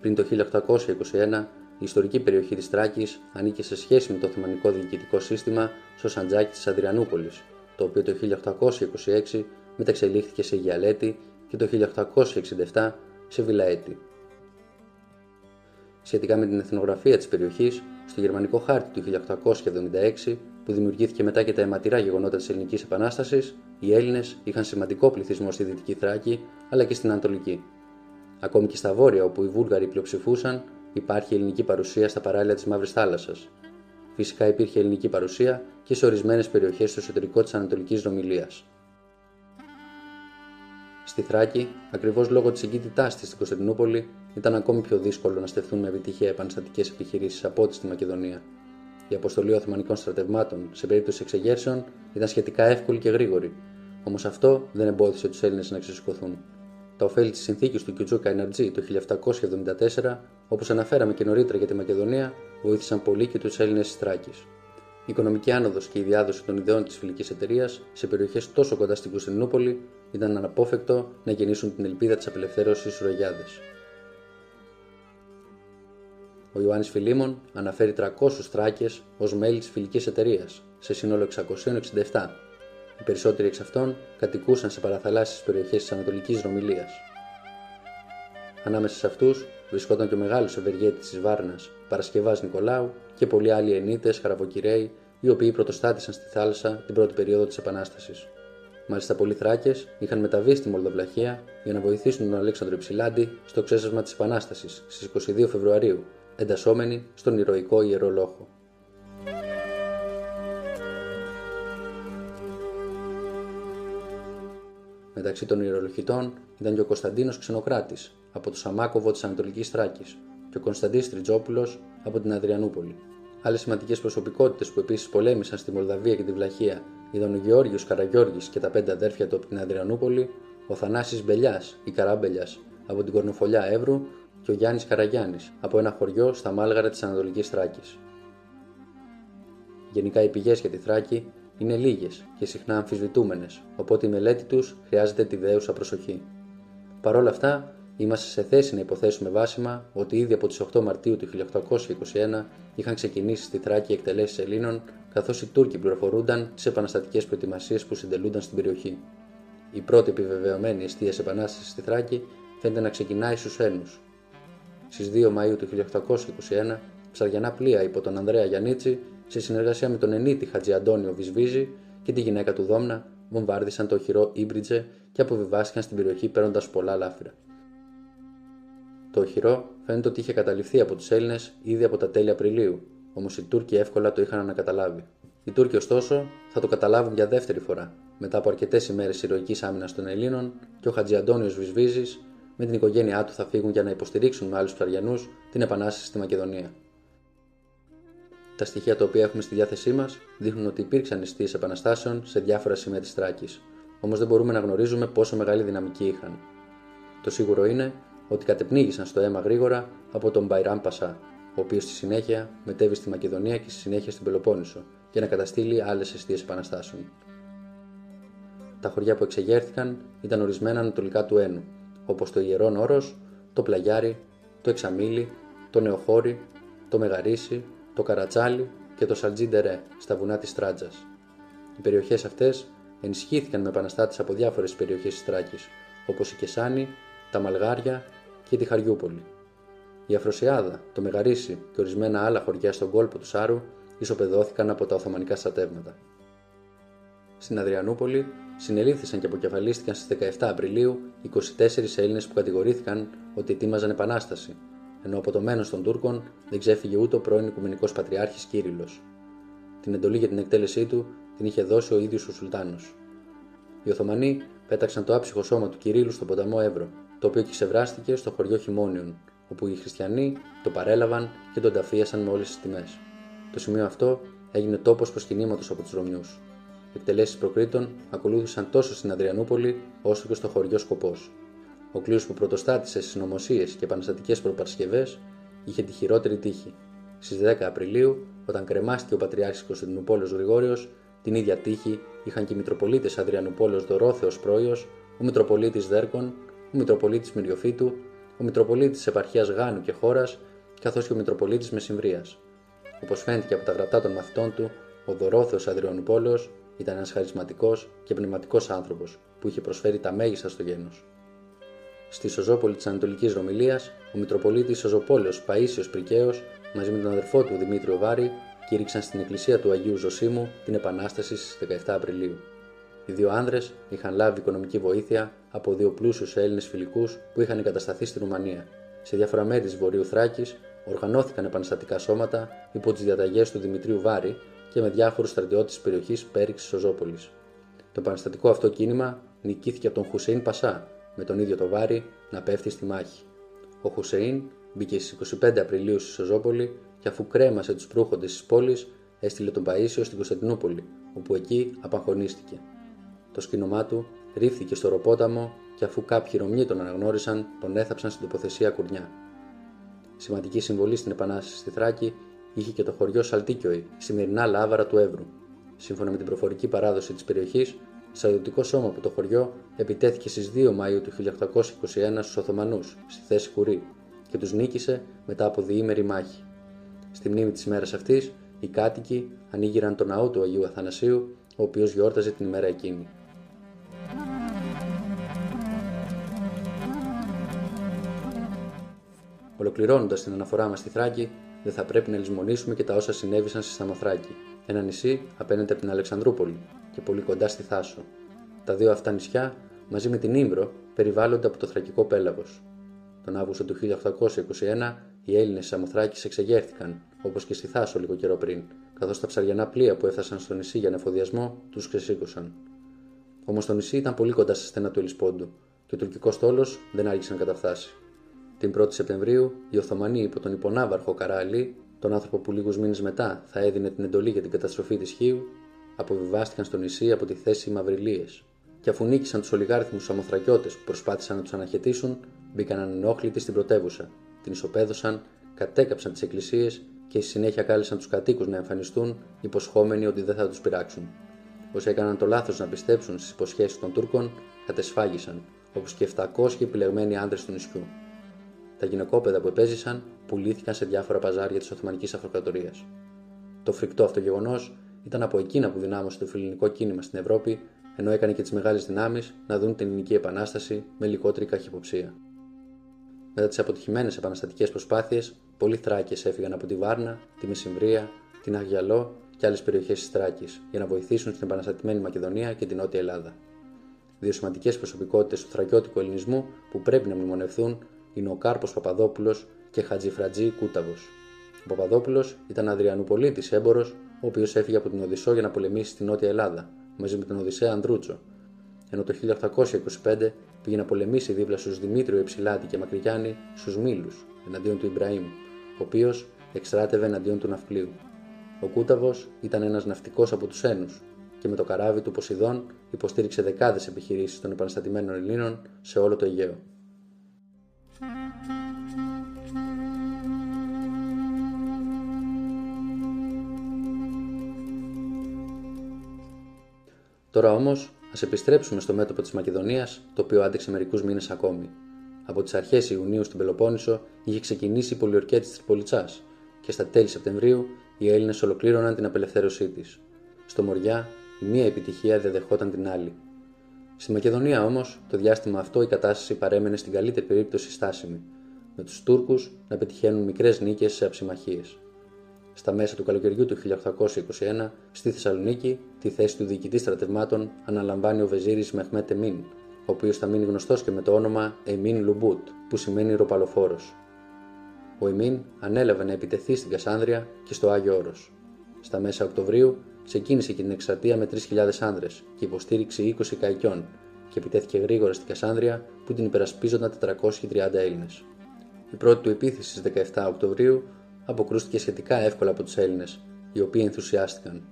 Πριν το 1821 η ιστορική περιοχή της Τράκης ανήκε σε σχέση με το Οθωμανικό διοικητικό σύστημα στο Σαντζάκι της Αδριανούπολης, το οποίο το 1826 μεταξελίχθηκε σε Γιαλέτη και το 1867 σε Βιλαέτη. Σχετικά με την εθνογραφία της περιοχής, στο γερμανικό χάρτη του 1876, που δημιουργήθηκε μετά και τα αιματηρά γεγονότα της Ελληνικής Επανάστασης, οι Έλληνες είχαν σημαντικό πληθυσμό στη Δυτική Θράκη αλλά και στην Ανατολική. Ακόμη και στα βόρεια, όπου οι Βούλγαροι πλειοψηφούσαν, υπάρχει ελληνική παρουσία στα παράλια της Μαύρης Θάλασσας. Φυσικά υπήρχε ελληνική παρουσία και σε ορισμένες περιοχές στο εσωτερικό της Ανατολικής Ρωμιλία. Στη Θράκη, ακριβώς λόγω της εγκύτητάς της στην Κωνσταντινούπολη, ήταν ακόμη πιο δύσκολο να στεφθούν με επιτυχία επαναστατικές επιχειρήσεις από ό,τι στη Μακεδονία. Η αποστολή Οθωμανικών στρατευμάτων σε περίπτωση εξεγέρσεων ήταν σχετικά εύκολη και γρήγορη, όμως αυτό δεν εμπόδισε τους Έλληνες να ξεσηκωθούν. Τα ωφέλη της συνθήκης του Κιουτζούκα Εναρτζή το 1774, όπως αναφέραμε και νωρίτερα για τη Μακεδονία, βοήθησαν πολύ και τους Έλληνες τη Θράκη. Η οικονομική άνοδος και η διάδοση των ιδεών της φιλικής εταιρείας σε περιοχές τόσο κοντά στην Κωνσταντινούπολη ήταν αναπόφευκτο να γεννήσουν την ελπίδα της απελευθέρωσης στους Ρογιάδες. Ο Ιωάννης Φιλίμων αναφέρει 300 Θράκε ως μέλη της φιλικής εταιρείας, σε σύνολο 667, οι περισσότεροι εξ αυτών κατοικούσαν σε παραθαλάσσιες περιοχές της Ανατολικής Ρωμιλίας. Ανάμεσα σε αυτούς βρισκόταν και ο μεγάλος ευεργέτης της Βάρνας, Παρασκευάς Νικολάου και πολλοί άλλοι ενίτες, χαραβοκυρέοι, οι οποίοι πρωτοστάτησαν στη θάλασσα την πρώτη περίοδο της Επανάστασης. Μάλιστα, πολλοί Θράκες είχαν μεταβεί στη Μολδοβλαχία για να βοηθήσουν τον Αλέξανδρο Υψηλάντη στο ξέσπασμα της Επανάστασης στις 22 Φεβρουαρίου, εντασσόμενοι στον ηρωικό ιερό λόχο. Μεταξύ των ιερολογητών ήταν και ο Κωνσταντίνος Ξενοκράτης από το Σαμάκοβο της Ανατολικής Θράκης και ο Κωνσταντής Τριτζόπουλος από την Αδριανούπολη. Άλλες σημαντικές προσωπικότητες που επίσης πολέμησαν στη Μολδαβία και τη Βλαχία ήταν ο Γεώργιος Καραγιώργης και τα πέντε αδέρφια του από την Αδριανούπολη, ο Θανάσης Μπελιάς ή Καράμπελιας από την Κορνοφολιά Εύρου και ο Γιάννης Καραγιάννης από ένα χωριό στα Μάλγαρα της Ανατολικής Θράκης. Γενικά οι πηγές για τη Θράκη είναι λίγες και συχνά αμφισβητούμενες, οπότε η μελέτη τους χρειάζεται τη δέουσα προσοχή. Παρ' όλα αυτά, είμαστε σε θέση να υποθέσουμε βάσιμα ότι ήδη από τις 8 Μαρτίου του 1821 είχαν ξεκινήσει στη Θράκη εκτελέσεις Ελλήνων, καθώς οι Τούρκοι πληροφορούνταν τις επαναστατικές προετοιμασίες που συντελούνταν στην περιοχή. Η πρώτη επιβεβαιωμένη αιστείας επανάστασης στη Θράκη φαίνεται να ξεκινάει στους Ένου. Στις 2 Μαου του 1821, ψαριανά πλοία υπό τον Ανδρέα Γιαννίτσι σε συνεργασία με τον ενίτη Αντώνιο Βυσβίζη και τη γυναίκα του Δόμνα, βομβάρδισαν το οχυρό Ήμπριτζε και αποβιβάστηκαν στην περιοχή παίρνοντας πολλά λάφυρα. Το οχυρό φαίνεται ότι είχε καταληφθεί από τους Έλληνες ήδη από τα τέλη Απριλίου, όμως οι Τούρκοι εύκολα το είχαν ανακαταλάβει. Οι Τούρκοι, ωστόσο, θα το καταλάβουν για δεύτερη φορά, μετά από αρκετές ημέρες ηρωικής άμυνας των Ελλήνων και ο Αντώνιος Βυσβίζης με την οικογένειά του θα φύγουν για να υποστηρίξουν με άλλους ψαριανού την επανάσταση στη Μακεδονία. Τα στοιχεία τα οποία έχουμε στη διάθεσή μας δείχνουν ότι υπήρξαν αιστείε επαναστάσεων σε διάφορα σημεία της Τράκη, όμως δεν μπορούμε να γνωρίζουμε πόσο μεγάλη δυναμική είχαν. Το σίγουρο είναι ότι κατεπνίγησαν στο αίμα γρήγορα από τον Μπαϊράμ Πασά, ο οποίος στη συνέχεια μετέβη στη Μακεδονία και στη συνέχεια στην Πελοπόννησο για να καταστήλει άλλες αιστείες επαναστάσεων. Τα χωριά που εξεγέρθηκαν ήταν ορισμένα ανατολικά του Ένου, όπως το Ιερόν Όρος, το Πλαγιάρι, το Εξαμίλι, το Νεοχώρι, το Μεγαρίσι, το Καρατσάλι και το Σαλτζίντερε στα βουνά της Τράτζας. Οι περιοχές αυτές ενισχύθηκαν με επαναστάτες από διάφορες περιοχές της Τράκης, όπως η Κεσάνη, τα Μαλγάρια και τη Χαριούπολη. Η Αφροσιάδα, το Μεγαρίσι και ορισμένα άλλα χωριά στον κόλπο του Σάρου ισοπεδώθηκαν από τα Οθωμανικά στρατεύματα. Στην Αδριανούπολη συνελήφθησαν και αποκεφαλίστηκαν στις 17 Απριλίου 24 Έλληνες που κατηγορήθηκαν ότι ετοίμαζαν επανάσταση ενώ από το μένος των Τούρκων δεν ξέφυγε ούτε ο πρώην Οικουμενικός Πατριάρχης Κύριλο. Την εντολή για την εκτέλεσή του την είχε δώσει ο ίδιος ο Σουλτάνος. Οι Οθωμανοί πέταξαν το άψυχο σώμα του Κυρίλου στον ποταμό Εύρο, το οποίο ξεβράστηκε στο χωριό Χιμόνιον, όπου οι χριστιανοί το παρέλαβαν και τον ταφίασαν με όλες τις τιμές. Το σημείο αυτό έγινε τόπος προσκυνήματος από τους Ρωμιούς. Οι εκτελέσεις προκρήτων ακολούθησαν τόσο στην Αδριανούπολη όσο και στο χωριό Σκοπός. Ο κλήρος που πρωτοστάτησε στις συνωμοσίες και επαναστατικές προπαρασκευές είχε τη χειρότερη τύχη. Στις 10 Απριλίου, όταν κρεμάστηκε ο Πατριάρχης Κωνσταντινούπολο Γρηγόριος, την ίδια τύχη είχαν και οι Μητροπολίτες Αδριανούπολο Δωρόθεος Πρόιος, ο Μητροπολίτης Δέρκον, ο Μητροπολίτης Μυριοφύτου, ο Μητροπολίτης Επαρχίας Γάνου και Χώρας, καθώς και ο Μητροπολίτης Μεσημβρίας. Όπως φαίνεται από τα γραπτά των μαθητών του, ο Δωρόθεος Αδριανούπολος ήταν ένας χαρισματικός και πνευματικός άνθρωπος που είχε προσφέρει τα μέγιστα στο γένος. Στη Σοζόπολη της Ανατολικής Ρωμιλίας, ο Μητροπολίτης Σοζοπόλεος Παίσιο Πρικαίος μαζί με τον αδερφό του Δημήτριο Βάρη κήρυξαν στην εκκλησία του Αγίου Ζωσίμου την Επανάσταση στις 17 Απριλίου. Οι δύο άνδρες είχαν λάβει οικονομική βοήθεια από δύο πλούσιους Έλληνες φιλικούς που είχαν εγκατασταθεί στη Ρουμανία. Σε διάφορα μέρη της Βορείου Θράκης οργανώθηκαν επαναστατικά σώματα υπό τις διαταγές του Δημητρίου Βάρη και με διάφορους στρατιώτες της περιοχής Πέριξης Σοζόπολης. Το επαναστατικό αυτό κίνημα νικήθηκε από τον Χουσέιν Πασά, με τον ίδιο το βάρη να πέφτει στη μάχη. Ο Χουσέιν μπήκε στις 25 Απριλίου στη Σοζόπολη και αφού κρέμασε τους προύχοντες της πόλης, έστειλε τον Παίσιο στην Κωνσταντινούπολη, όπου εκεί απαγχωνίστηκε. Το σκήνομά του ρίφθηκε στο ροπόταμο και αφού κάποιοι Ρωμιοί τον αναγνώρισαν, τον έθαψαν στην τοποθεσία Κουρνιά. Σημαντική συμβολή στην Επανάσταση στη Θράκη είχε και το χωριό Σαλτίκιοι, σημερινά λάβαρα του Εύρου. Σύμφωνα με την προφορική παράδοση της περιοχής, στρατιωτικό σώμα από το χωριό επιτέθηκε στις 2 Μαΐου του 1821 στους Οθωμανούς, στη θέση Κουρί, και τους νίκησε μετά από διήμερη μάχη. Στη μνήμη της ημέρας αυτής, οι κάτοικοι ανοίγηραν τον ναό του Αγίου Αθανασίου, ο οποίος γιόρταζε την ημέρα εκείνη. Ολοκληρώνοντας την αναφορά μας στη Θράκη, δεν θα πρέπει να λησμονήσουμε και τα όσα συνέβησαν στη Σαμοθράκη, ένα νησί απέναντι από την Αλεξανδρούπολη και πολύ κοντά στη Θάσο. Τα δύο αυτά νησιά, μαζί με την Ίμβρο, περιβάλλονται από το θρακικό πέλαγος. Τον Αύγουστο του 1821, οι Έλληνες της Σαμοθράκης εξεγέρθηκαν, όπως και στη Θάσο λίγο καιρό πριν, καθώς τα ψαριανά πλοία που έφτασαν στο νησί για ανεφοδιασμό τους ξεσήκωσαν. Όμως το νησί ήταν πολύ κοντά στα στενά του Ελλησπόντου και ο τουρκικός στόλο δεν άρχισε να καταφτάσει. Την 1η Σεπτεμβρίου, οι Οθωμανοί υπό τον υπονάβαρχο Καράλη, τον άνθρωπο που λίγους μήνες μετά θα έδινε την εντολή για την καταστροφή της Χίου, αποβιβάστηκαν στο νησί από τη θέση Μαυριλίες. Και αφού νίκησαν τους ολιγάριθμους Σαμοθρακιώτε που προσπάθησαν να τους αναχαιτήσουν, μπήκαν ανενόχλητοι στην πρωτεύουσα, την ισοπαίδωσαν, κατέκαψαν τις εκκλησίες και στη συνέχεια κάλεσαν τους κατοίκους να εμφανιστούν, υποσχόμενοι ότι δεν θα τους πειράξουν. Όσοι έκαναν το λάθος να πιστέψουν στις υποσχέσεις των Τούρκων, κατεσφάγησαν, όπως και 700 επιλεγμένοι άντρες του νησιού. Τα γυναικόπαιδα που επέζησαν πουλήθηκαν σε διάφορα παζάρια της Οθωμανικής Αυτοκρατορίας. Το φρικτό αυτό γεγονός ήταν από εκείνα που δυνάμωσε το φιλελληνικό κίνημα στην Ευρώπη, ενώ έκανε και τις μεγάλες δυνάμεις να δουν την ελληνική επανάσταση με λιγότερη καχυποψία. Μετά τις αποτυχημένες επαναστατικές προσπάθειες, πολλοί Θράκες έφυγαν από τη Βάρνα, τη Μεσημβρία, την Αγιαλό και άλλες περιοχές της Θράκης για να βοηθήσουν στην επαναστατημένη Μακεδονία και την Νότια Ελλάδα. Δύο σημαντικές προσωπικότητες του θρακιώτικου ελληνισμού που πρέπει να μνημονευθούν είναι ο Κάρπος Παπαδόπουλος και Χατζηφρατζή Κούταβος. Ο Παπαδόπουλος ήταν Αδριανουπολίτης έμπορο, ο οποίος έφυγε από την Οδυσσό για να πολεμήσει στην Νότια Ελλάδα, μαζί με τον Οδυσσέα Ανδρούτσο, ενώ το 1825 πήγε να πολεμήσει δίπλα στους Δημήτριο Εψιλάτη και Μακρυγιάννη στους Μήλους, εναντίον του Ιμπραήμ, ο οποίος εξτράτευε εναντίον του Ναυπλίου. Ο Κούταβος ήταν ένας ναυτικός από τους Ένους και με το καράβι του Ποσειδών υποστήριξε δεκάδες επιχειρήσεις των επαναστατημένων Ελλήνων σε όλο το Αιγαίο. Τώρα όμως, ας επιστρέψουμε στο μέτωπο της Μακεδονίας, το οποίο άντεξε μερικούς μήνες ακόμη. Από τις αρχές Ιουνίου στην Πελοπόννησο είχε ξεκινήσει η πολιορκία της Τριπολιτσά και στα τέλη Σεπτεμβρίου οι Έλληνες ολοκλήρωναν την απελευθέρωσή της. Στο Μοριά, η μία επιτυχία δεν δεχόταν την άλλη. Στη Μακεδονία όμως, το διάστημα αυτό η κατάσταση παρέμενε στην καλύτερη περίπτωση στάσιμη, με τους Τούρκους να πετυχαίνουν μικρές νίκες σε αψημαχίες. Στα μέσα του καλοκαιριού του 1821, στη Θεσσαλονίκη, τη θέση του διοικητή στρατευμάτων αναλαμβάνει ο Βεζίρης Μεχμέτ Εμίν, ο οποίος θα μείνει γνωστός και με το όνομα Εμίν Λουμπούτ, που σημαίνει ροπαλοφόρος. Ο Εμίν ανέλαβε να επιτεθεί στην Κασάνδρεια και στο Άγιο Όρος. Στα μέσα Οκτωβρίου ξεκίνησε και την εκστρατεία με 3.000 άνδρες και υποστήριξε 20 καϊκιών και επιτέθηκε γρήγορα στην Κασάνδρεια που την υπερασπίζονταν 430 Έλληνες. Η πρώτη του επίθεση στις 17 Οκτωβρίου αποκρούστηκε σχετικά εύκολα από τους Έλληνες, οι οποίοι ενθουσιάστηκαν.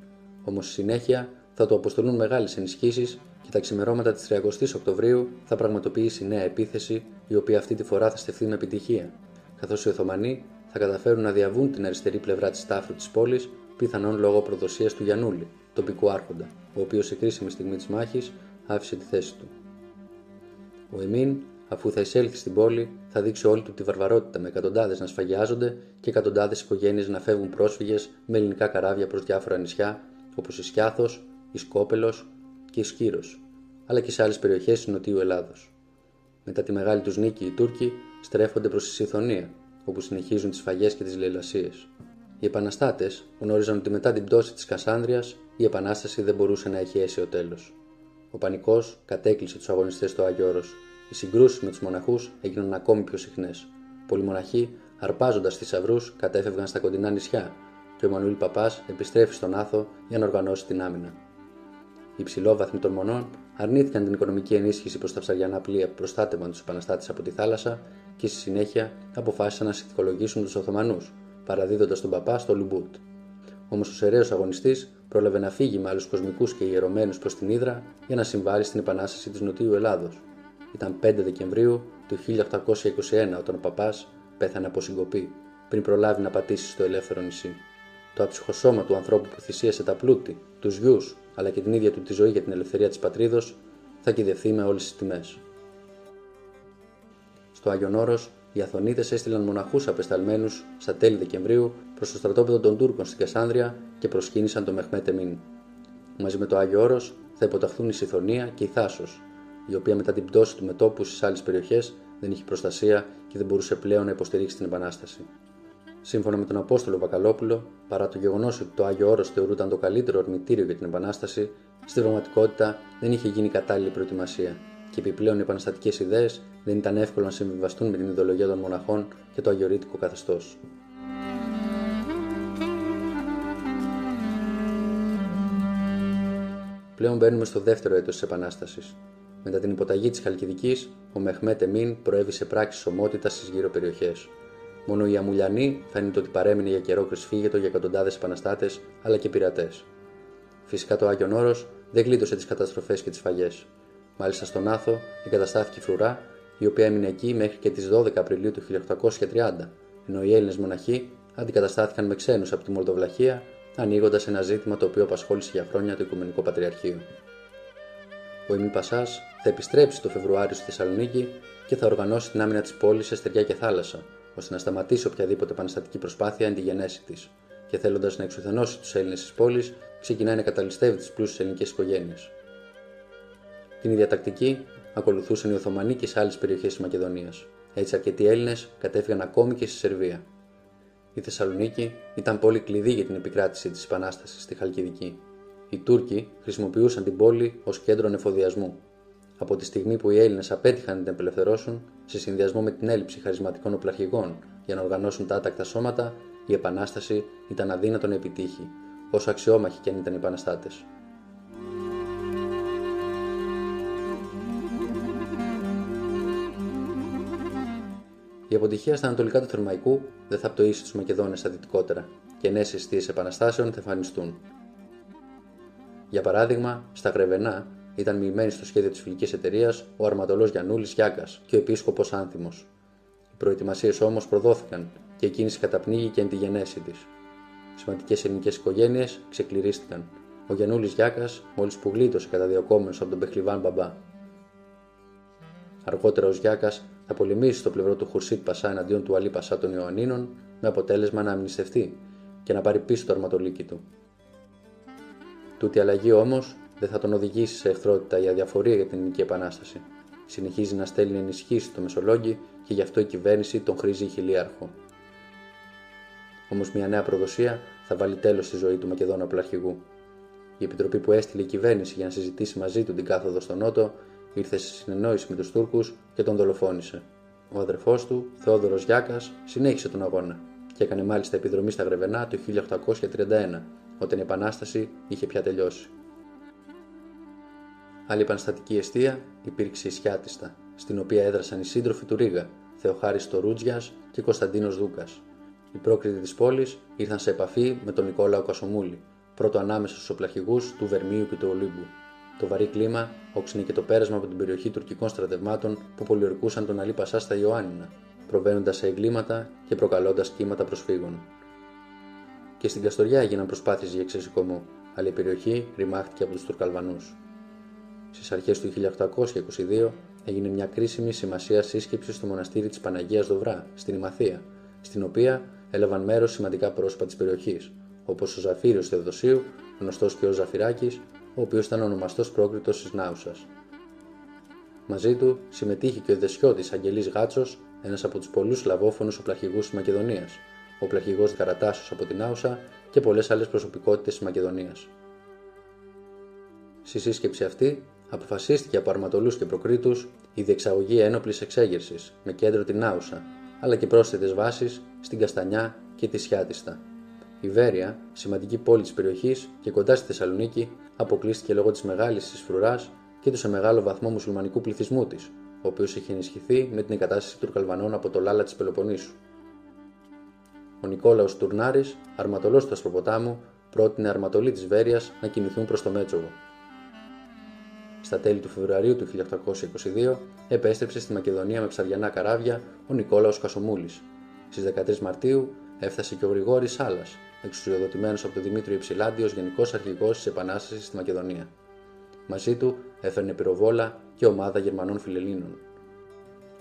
Όμως στη συνέχεια θα του αποστολούν μεγάλες ενισχύσεις και τα ξημερώματα της 30η Οκτωβρίου θα πραγματοποιήσει νέα επίθεση, η οποία αυτή τη φορά θα στεφθεί με επιτυχία, καθώς οι Οθωμανοί θα καταφέρουν να διαβούν την αριστερή πλευρά της τάφρου της πόλης, πιθανόν λόγω προδοσίας του Γιανούλη, τοπικού άρχοντα, ο οποίος σε κρίσιμη στιγμή της μάχης άφησε τη θέση του. Ο Εμίν αφού θα εισέλθει στην πόλη, θα δείξει όλη του τη βαρβαρότητα με εκατοντάδες να σφαγιάζονται και εκατοντάδες οικογένειες να φεύγουν πρόσφυγες με ελληνικά καράβια προς διάφορα νησιά όπως η Σκιάθος, η Σκόπελος και η Σκύρος, αλλά και σε άλλες περιοχές της Νοτιού Ελλάδος. Μετά τη μεγάλη τους νίκη, οι Τούρκοι στρέφονται προς τη Συθωνία, όπου συνεχίζουν τις φαγέ και τις λαιλασίες. Οι επαναστάτες γνώριζαν ότι μετά την πτώση της Κασάνδρεια η επανάσταση δεν μπορούσε να έχει αίσιο τέλος. Ο πανικός κατέκλυσε τους αγωνιστές στο Άγιο Όρος οι συγκρούσεις με τους μοναχούς έγιναν ακόμη πιο συχνές. Πολλοί μοναχοί, αρπάζοντας θησαυρούς, κατέφευγαν στα κοντινά νησιά και ο Μανουήλ Παπάς επιστρέφει στον Άθο για να οργανώσει την άμυνα. Οι υψηλόβαθμοι των μονών αρνήθηκαν την οικονομική ενίσχυση προς τα ψαριανά πλοία που προστάτευαν τους επαναστάτες από τη θάλασσα και στη συνέχεια αποφάσισαν να συνθηκολογήσουν τους Οθωμανούς, παραδίδοντας τον Παπά στο Λουμπούτ. Όμως ο σεραίος αγωνιστής πρόλαβε να φύγει με άλλους κοσμικούς και ιερωμένους προς την Ήδρα για να συμβάλλει στην επανάσταση της Νοτιού Ελλάδος, ήταν 5 Δεκεμβρίου του 1821 όταν ο παπάς πέθανε από συγκοπή πριν προλάβει να πατήσει στο ελεύθερο νησί. Το αψυχο σώμα του ανθρώπου που θυσίασε τα πλούτη, τους γιους αλλά και την ίδια του τη ζωή για την ελευθερία της πατρίδος θα κυδευθεί με όλες τις τιμές. Στο Άγιον Όρος, οι Αθωνίτες έστειλαν μοναχούς απεσταλμένους στα τέλη Δεκεμβρίου προς το στρατόπεδο των Τούρκων στην Κασάνδρεια και προσκύνησαν το Μεχμέτε Μίν. Μαζί με το Άγιο Όρος θα υποταχθούν η Συθωνία και η Θάσος, η οποία μετά την πτώση του μετόπου στις άλλες περιοχές δεν είχε προστασία και δεν μπορούσε πλέον να υποστηρίξει την Επανάσταση. Σύμφωνα με τον Απόστολο Βακαλόπουλο, παρά το γεγονός ότι το Άγιο Όρος θεωρούταν το καλύτερο ορμητήριο για την Επανάσταση, στην πραγματικότητα δεν είχε γίνει κατάλληλη προετοιμασία και επιπλέον οι επαναστατικές ιδέες δεν ήταν εύκολο να συμβιβαστούν με την ιδεολογία των μοναχών και το αγιορείτικο καθεστώς. Πλέον μπαίνουμε στο δεύτερο έτος της Επανάστασης. Μετά την υποταγή της Χαλκιδικής, ο Μεχμέτ Εμίν προέβη σε πράξεις ομότητας στις γύρω περιοχές. Μόνο η Αμουλιανή φαίνεται ότι παρέμεινε για καιρό κρυσφύγετο για εκατοντάδες επαναστάτες αλλά και πειρατές. Φυσικά το Άγιον Όρος δεν γλίτωσε τις καταστροφές και τις φαγές. Μάλιστα στον Άθο εγκαταστάθηκε η φρουρά, η οποία έμεινε εκεί μέχρι και τις 12 Απριλίου του 1830, ενώ οι Έλληνες μοναχοί αντικαταστάθηκαν με ξένους από τη Μολδοβλαχία, ανοίγοντας ένα ζήτημα το οποίο απασχόλησε για χρόνια το Οικουμενικό Πατριαρχείο. Ο Ιμή Πασάς θα επιστρέψει το Φεβρουάριο στη Θεσσαλονίκη και θα οργανώσει την άμυνα της πόλης σε στεριά και θάλασσα, ώστε να σταματήσει οποιαδήποτε επαναστατική προσπάθεια εν τη γενέση της, και θέλοντας να εξουθενώσει τους Έλληνες της πόλης, ξεκινάει να καταλυστεύει τις πλούσιες ελληνικές οικογένειες. Την ίδια τακτική ακολουθούσαν οι Οθωμανοί και σε άλλες περιοχές της Μακεδονίας. Έτσι, αρκετοί Έλληνες κατέφυγαν ακόμη και στη Σερβία. Η Θεσσαλονίκη ήταν πόλη κλειδί για την επικράτηση της Επανάστασης στη Χαλκιδική. Οι Τούρκοι χρησιμοποιούσαν την πόλη ως κέντρο εφοδιασμού, από τη στιγμή που οι Έλληνες απέτυχαν να την απελευθερώσουν, σε συνδυασμό με την έλλειψη χαρισματικών οπλαρχηγών για να οργανώσουν τα άτακτα σώματα, η Επανάσταση ήταν αδύνατο να επιτύχει, όσο αξιόμαχοι και αν ήταν οι επαναστάτες. Η αποτυχία στα ανατολικά του Θερμαϊκού δεν θα πτωίσει τους Μακεδόνες στα δυτικότερα και νέες αιστείες επαναστάσεων θα εμφανιστούν. Για παράδειγμα, στα Γρεβενά ήταν μοιημένοι στο σχέδιο της φιλικής εταιρείας ο αρματολός Γιανούλης Γιάκα και ο επίσκοπος Άνθιμος. Οι προετοιμασίες όμως προδόθηκαν και η κίνηση καταπνίγει και εν τη γενέση της. Σημαντικές ελληνικές οικογένειες ξεκληρίστηκαν. Ο Γιανούλης Γιάκα μόλις που γλίτωσε καταδιωκόμενο από τον Πεχλιβάν Μπαμπά. Αργότερα ο Γιάκα θα πολεμήσει στο πλευρό του Χουρσίτ Πασά εναντίον του Αλή Πασά των Ιωαννίνων με αποτέλεσμα να αμνηστευτεί και να πάρει πίσω το αρματολίκι του. Τούτη αλλαγή όμως δεν θα τον οδηγήσει σε εχθρότητα ή αδιαφορία για την ελληνική επανάσταση. Συνεχίζει να στέλνει ενισχύσεις στο Μεσολόγγι και γι' αυτό η κυβέρνηση τον χρήζει χιλιάρχο. Όμως μια νέα προδοσία θα βάλει τέλος στη ζωή του Μακεδόνα Πλαρχηγού. Η επιτροπή που έστειλε η κυβέρνηση για να συζητήσει μαζί του την κάθοδο στο Νότο ήρθε σε συνεννόηση με τους Τούρκους και τον δολοφόνησε. Ο αδερφός του, Θεόδωρος Γιάκας, συνέχισε τον αγώνα και έκανε μάλιστα επιδρομή στα Γρεβενά το 1831, όταν η Επανάσταση είχε πια τελειώσει. Άλλη επαναστατική αιστεία υπήρξε η Σιάτιστα, στην οποία έδρασαν οι σύντροφοι του Ρίγα, Θεοχάρης Τορούτζια και Κωνσταντίνος Δούκας. Οι πρόκριτοι της πόλης ήρθαν σε επαφή με τον Νικόλαο Κασομούλη, πρώτο ανάμεσα στους οπλαρχηγούς του Βερμίου και του Ολύμπου. Το βαρύ κλίμα όξινε και το πέρασμα από την περιοχή τουρκικών στρατευμάτων που πολιορκούσαν τον Αλή Πασάς στα Ιωάννινα, προβαίνοντας σε εγκλήματα και προκαλώντας κύματα προσφύγων. Και στην Καστοριά έγιναν προσπάθειες για εξεσηκωμό, αλλά η περιοχή ρημάχτηκε από τους Τουρκαλβανούς. Στις αρχές του 1822 έγινε μια κρίσιμη σημασία σύσκεψης στο μοναστήρι της Παναγίας Δοβρά, στην Ημαθία, στην οποία έλαβαν μέρος σημαντικά πρόσωπα της περιοχής, όπως ο Ζαφύριος Θεοδοσίου, γνωστός και ω Ζαφυράκης, ο οποίος ήταν ονομαστός πρόκριτος της Νάουσας. Μαζί του συμμετείχε και ο Δεσιώτης Αγγελής Γάτσος, ένας από τους πολλούς λαβόφωνου οπλαρχηγούς της Μακεδονίας, ο πλαχηγό Γαρατάσος από την Νάουσα και πολλές άλλες προσωπικότητες της Μακεδονίας. Στη σύσκεψη αυτή αποφασίστηκε από αρματολούς και προκρίτου η διεξαγωγή ένοπλης εξέγερσης με κέντρο την Άουσα, αλλά και πρόσθετες βάσεις στην Καστανιά και τη Σιάτιστα. Η Βέρεια, σημαντική πόλη της περιοχής και κοντά στη Θεσσαλονίκη, αποκλείστηκε λόγω της μεγάλης τη φρουρά και του σε μεγάλο βαθμό μουσουλμανικού πληθυσμού της, ο οποίος είχε ενισχυθεί με την εγκατάσταση του Καλβανών από το Λάλα της Πελοποννήσου. Ο Νικόλαος Τουρνάρης, αρματολός του Ασπροποτάμου, πρότεινε αρματολοί της Βέρεια να κινηθούν προς το Μέτσοβο, στα τέλη του Φεβρουαρίου του 1822 επέστρεψε στη Μακεδονία με ψαριανά καράβια ο Νικόλαος Κασομούλης. Στις 13 Μαρτίου έφτασε και ο Γρηγόρης Σάλας, εξουσιοδοτημένος από τον Δημήτριο Υψηλάντη ως Γενικός Αρχηγός της Επανάστασης στη Μακεδονία. Μαζί του έφερνε πυροβόλα και ομάδα Γερμανών φιλελλήνων.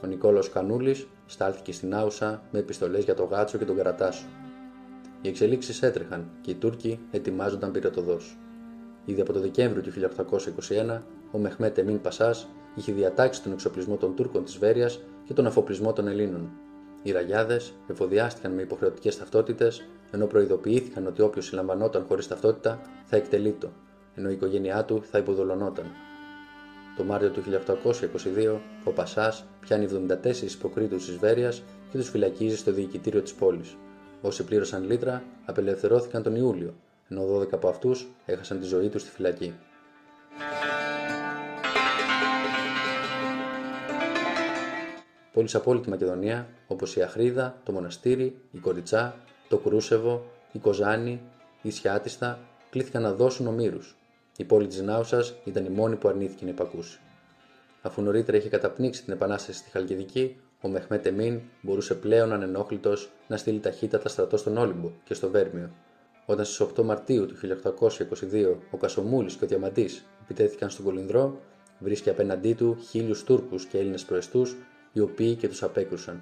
Ο Νικόλαος Κανούλης στάλθηκε στην Άουσα με επιστολές για τον Γάτσο και τον Καρατάσο. Οι εξελίξεις έτρεχαν και οι Τούρκοι ετοιμάζονταν πυρετοδό. Ήδη από το Δεκέμβριο του 1821 ο Μεχμέτ Εμίν Πασάς είχε διατάξει τον εξοπλισμό των Τούρκων της Βέρεια και τον αφοπλισμό των Ελλήνων. Οι ραγιάδες εφοδιάστηκαν με υποχρεωτικές ταυτότητες, ενώ προειδοποιήθηκαν ότι όποιος συλλαμβανόταν χωρίς ταυτότητα θα εκτελείτο, ενώ η οικογένειά του θα υποδολωνόταν. Το Μάρτιο του 1822, ο Πασάς πιάνει 74 υποκρίτους της Βέρεια και τους φυλακίζει στο διοικητήριο της πόλης. Όσοι πλήρωσαν λίτρα απελευθερώθηκαν τον Ιούλιο, ενώ 12 από αυτούς έχασαν τη ζωή τους στη φυλακή. Πόλεις από όλη τη Μακεδονία, όπως η Αχρίδα, το Μοναστήρι, η Κοριτσά, το Κρούσεβο, η Κοζάνη, η Σιάτιστα, κλήθηκαν να δώσουν ομήρους. Η πόλη της Νάουσα ήταν η μόνη που αρνήθηκε να υπακούσει. Αφού νωρίτερα είχε καταπνίξει την επανάσταση στη Χαλκιδική, ο Μεχμέτ Εμίν μπορούσε πλέον ανενόχλητος να στείλει ταχύτατα στρατό στον Όλυμπο και στο Βέρμιο. Όταν στις 8 Μαρτίου του 1822 ο Κασομούλης και ο Διαμαντής επιτέθηκαν στον Κολυνδρό, βρίσκει απέναντί του χίλιους Τούρκους και Έλληνες προεστούς, οι οποίοι και τους απέκρουσαν.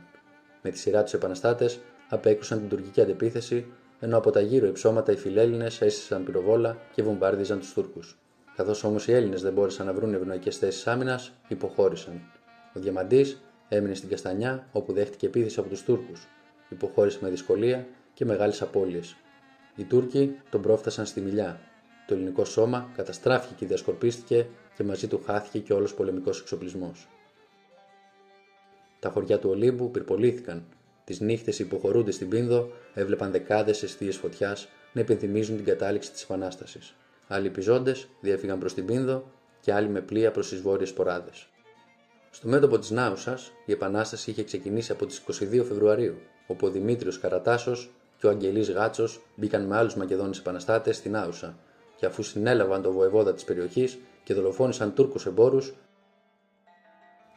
Με τη σειρά τους επαναστάτες απέκρουσαν την τουρκική αντεπίθεση, ενώ από τα γύρω υψώματα οι φιλέλληνες έστησαν πυροβόλα και βομβάρδιζαν τους Τούρκους. Καθώς όμως οι Έλληνες δεν μπόρεσαν να βρουν ευνοϊκές θέσεις άμυνας, υποχώρησαν. Ο Διαμαντής έμεινε στην Καστανιά, όπου δέχτηκε επίθεση από τους Τούρκους. Υποχώρησε με δυσκολία και μεγάλες απώλειες. Οι Τούρκοι τον πρόφτασαν στη Μιλιά. Το ελληνικό σώμα καταστράφηκε και διασκορπίστηκε και μαζί του χάθηκε και όλος πολεμικός εξοπλισμός. Τα χωριά του Ολύμπου πυρπολήθηκαν. Τις νύχτες οι υποχωρούνται στην Πίνδο έβλεπαν δεκάδες αιστείες φωτιάς να υπενθυμίζουν την κατάληξη της Επανάστασης. Άλλοι πιζόντε διέφυγαν προς την Πίνδο και άλλοι με πλοία προς τις βόρειες ποράδες. Στο μέτωπο της Νάουσας, η Επανάσταση είχε ξεκινήσει από τις 22 Φεβρουαρίου, όπου ο Δημήτριος Καρατάσος και ο Αγγελής Γάτσος μπήκαν με άλλους Μακεδόνες επαναστάτες στην Άουσα, και αφού συνέλαβαν το βοεβόδα της περιοχής και δολοφόνησαν Τούρκους εμπόρους,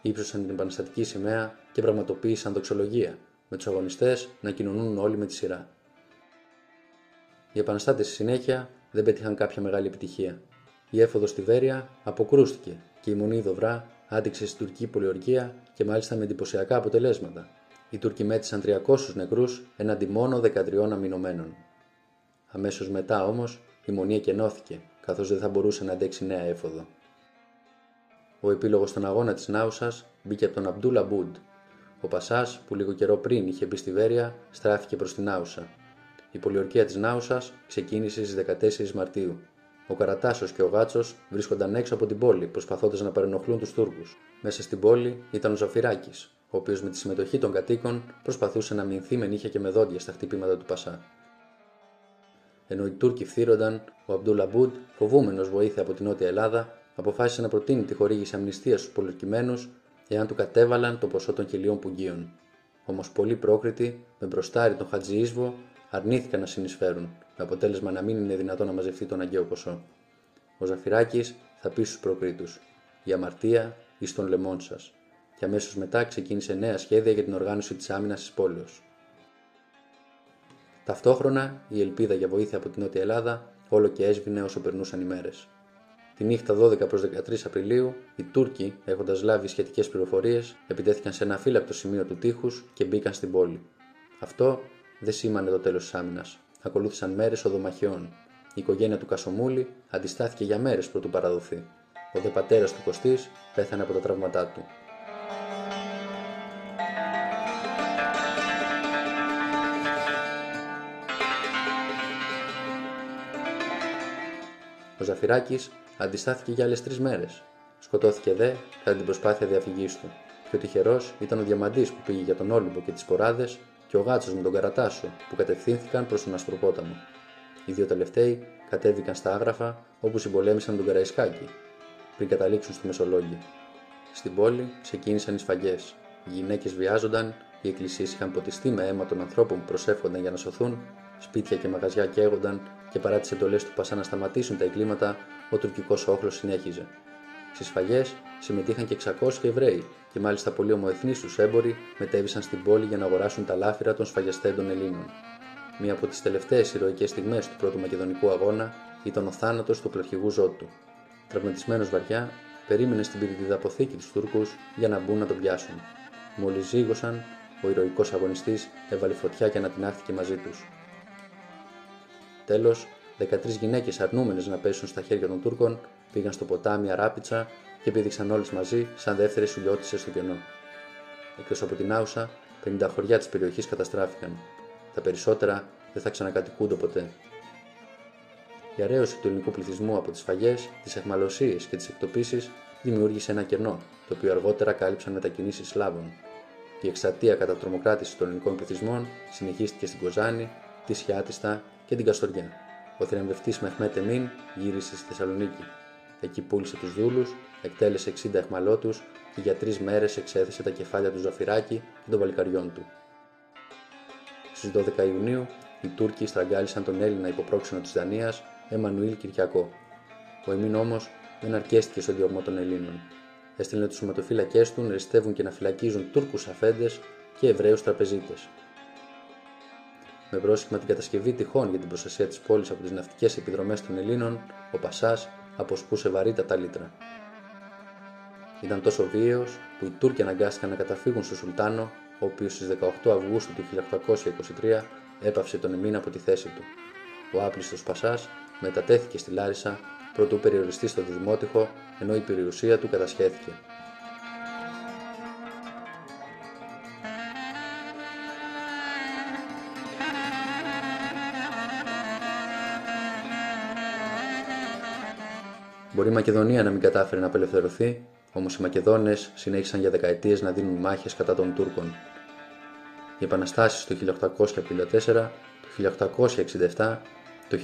ύψωσαν την επαναστατική σημαία και πραγματοποίησαν δοξολογία, με τους αγωνιστές να κοινωνούν όλοι με τη σειρά. Οι επαναστάτες στη συνέχεια δεν πέτυχαν κάποια μεγάλη επιτυχία. Η έφοδος στη Βέρεια αποκρούστηκε και η μονή Δοβρά άντυξε στην τουρκική πολιορκία και μάλιστα με εντυπωσιακά αποτελέσματα. Οι Τούρκοι μέτρησαν 300 νεκρούς έναντι μόνο 13 αμυνωμένων. Αμέσως μετά όμως η μονή εκενώθηκε, καθώς δεν θα μπορούσε να αντέξει νέα έφοδο. Ο επίλογος στον αγώνα της Νάουσας μπήκε από τον Αμπτούλα Μπούντ. Ο Πασάς, που λίγο καιρό πριν είχε μπει στη Βέρεια, στράφηκε προς την Νάουσα. Η πολιορκία της Νάουσας ξεκίνησε στις 14 Μαρτίου. Ο Καρατάσος και ο Γάτσος βρίσκονταν έξω από την πόλη, προσπαθώντας να παρενοχλούν τους Τούρκους. Μέσα στην πόλη ήταν ο Ζαφυράκης, ο οποίος με τη συμμετοχή των κατοίκων προσπαθούσε να μηνθεί με νύχια και με δόντια στα χτυπήματα του Πασά. Ενώ οι Τούρκοι φθύρονταν, ο Αμπτούλα Μπούντ, φοβούμενος βοήθεια από την Νότια Ελλάδα, αποφάσισε να προτείνει τη χορήγηση αμνηστίας στους πολιορκημένου εάν του κατέβαλαν το ποσό των χιλιών πουγγίων. Όμως πολλοί πρόκριτοι, με μπροστάρι τον Χατζιίσβο, αρνήθηκαν να συνεισφέρουν, με αποτέλεσμα να μην είναι δυνατόν να μαζευτεί τον αγκαίο ποσό. Ο Ζαφυράκης θα πει στους προκρίτους: Η αμαρτία εις των λαιμών σας, και αμέσως μετά ξεκίνησε νέα σχέδια για την οργάνωση της άμυνας της πόλεως. Ταυτόχρονα, η ελπίδα για βοήθεια από την Νότια Ελλάδα όλο και έσβηνε όσο περνούσαν οι μέρες. Τη νύχτα 12 προς 13 Απριλίου, οι Τούρκοι, έχοντας λάβει σχετικές πληροφορίες, επιτέθηκαν σε ένα φύλακτο σημείο του τείχους και μπήκαν στην πόλη. Αυτό δεν σήμανε το τέλος της άμυνας. Ακολούθησαν μέρες οδομαχιών. Η οικογένεια του Κασομούλη αντιστάθηκε για μέρες πρωτού παραδοθεί. Ο δε πατέρας του Κωστής πέθανε από τα τραύματά του. Ο Ζαφυράκης αντιστάθηκε για άλλες τρεις μέρες. Σκοτώθηκε δε κατά την προσπάθεια διαφυγής του. Και ο τυχερός ήταν ο Διαμαντής που πήγε για τον Όλυμπο και τις Ποράδες και ο Γάτσος με τον Καρατάσο που κατευθύνθηκαν προς τον Αστροπόταμο. Οι δύο τελευταίοι κατέβηκαν στα άγραφα όπου συμπολέμησαν τον Καραϊσκάκη πριν καταλήξουν στη Μεσολόγγι. Στην πόλη ξεκίνησαν οι σφαγές. Οι γυναίκες βιάζονταν, οι εκκλησίες είχαν ποτιστεί με αίμα των ανθρώπων που προσεύχονταν για να σωθούν, σπίτια και μαγαζιά καίγονταν και παρά τις εντολές του Πασά να σταματήσουν τα εγκλήματα, ο τουρκικός όχλος συνέχιζε. Στις σφαγέ συμμετείχαν και 600 Εβραίοι και μάλιστα πολλοί ομοεθνείς τους έμποροι μετέβησαν στην πόλη για να αγοράσουν τα λάφυρα των σφαγιαστέντων Ελλήνων. Μία από τις τελευταίες ηρωικές στιγμές του πρώτου Μακεδονικού αγώνα ήταν ο θάνατος του πλαρχηγού Ζώτου. Τραυματισμένος βαριά, περίμενε στην πυρητίδα αποθήκη τους Τούρκους για να μπουν να τον πιάσουν. Μόλις ζήγωσαν, ο ηρωικός αγωνιστής έβαλε φωτιά και ανατινάχθηκε μαζί τους. Τέλος, 13 γυναίκες αρνούμενες να πέσουν στα χέρια των Τούρκων Πήγαν στο ποτάμι Αράπιτσα και πήδηξαν όλε μαζί σαν δεύτερες σουλιώτησε στο κενό. Εκτός από την Άουσα, 50 χωριά της περιοχής καταστράφηκαν. Τα περισσότερα δεν θα ξανακατοικούνται ποτέ. Η αρέωση του ελληνικού πληθυσμού από τις φαγές, τις εχμαλωσίε και τις εκτοπίσεις δημιούργησε ένα κενό, το οποίο αργότερα κάλυψαν μετακινήσεις Σλάβων. Η εξατία κατά τρομοκράτηση των ελληνικών πληθυσμών συνεχίστηκε στην Κοζάνη, τη Σιάτιστα και την Καστοριά. Ο θριαμβευτής Μεχμέτε Μίν γύρισε στη Θεσσαλονίκη. Εκεί πούλησε τους δούλους, εκτέλεσε 60 εχμαλώτους και για τρεις μέρες εξέθεσε τα κεφάλια του Ζαφυράκη και των βαλικαριών του. Στις 12 Ιουνίου, οι Τούρκοι στραγγάλισαν τον Έλληνα υποπρόξενο της Δανίας, Εμμανουήλ Κυριακό. Ο Εμίν όμως δεν αρκέστηκε στο διωγμό των Ελλήνων. Έστειλε τους σωματοφύλακές του να αριστεύουν και να φυλακίζουν Τούρκους αφέντες και Εβραίους τραπεζίτες. Με πρόσχημα την κατασκευή τυχών για την προστασία της πόλης από τις ναυτικές επιδρομές των Ελλήνων, ο Πασάς αποσπούσε βαρύτατα λίτρα. Ήταν τόσο βίαιος που οι Τούρκοι αναγκάστηκαν να καταφύγουν στο Σουλτάνο, ο οποίος στις 18 Αυγούστου του 1823 έπαυσε τον Εμίν από τη θέση του. Ο άπλιστος Πασάς μετατέθηκε στη Λάρισα προτού περιοριστεί στο Δημότυχο, ενώ η περιουσία του κατασχέθηκε. Μπορεί η Μακεδονία να μην κατάφερε να απελευθερωθεί, όμως οι Μακεδόνες συνέχισαν για δεκαετίες να δίνουν μάχες κατά των Τούρκων. Οι επαναστάσεις το 1854, το 1867, το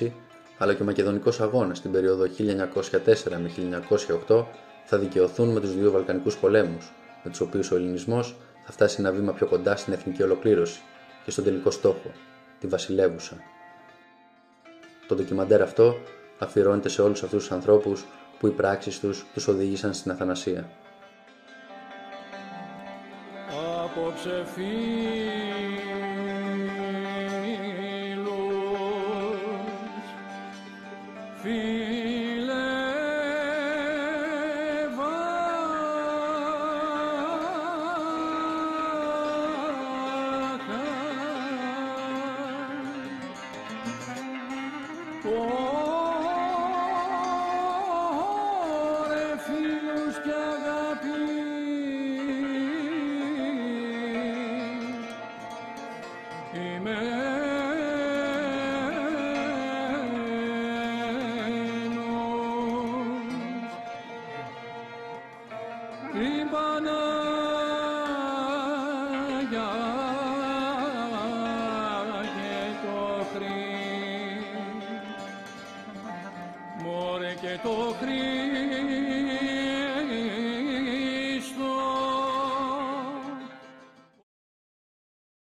1896 αλλά και ο Μακεδονικός Αγώνας στην περίοδο 1904 με 1908 θα δικαιωθούν με τους δύο Βαλκανικούς πολέμους, με τους οποίους ο Ελληνισμός θα φτάσει ένα βήμα πιο κοντά στην εθνική ολοκλήρωση και στον τελικό στόχο, τη βασιλεύουσα. Το ντοκιμαντέρ αυτό αφιερώνεται σε όλους αυτούς τους ανθρώπους που οι πράξεις τους τους οδήγησαν στην αθανασία. Απόψε και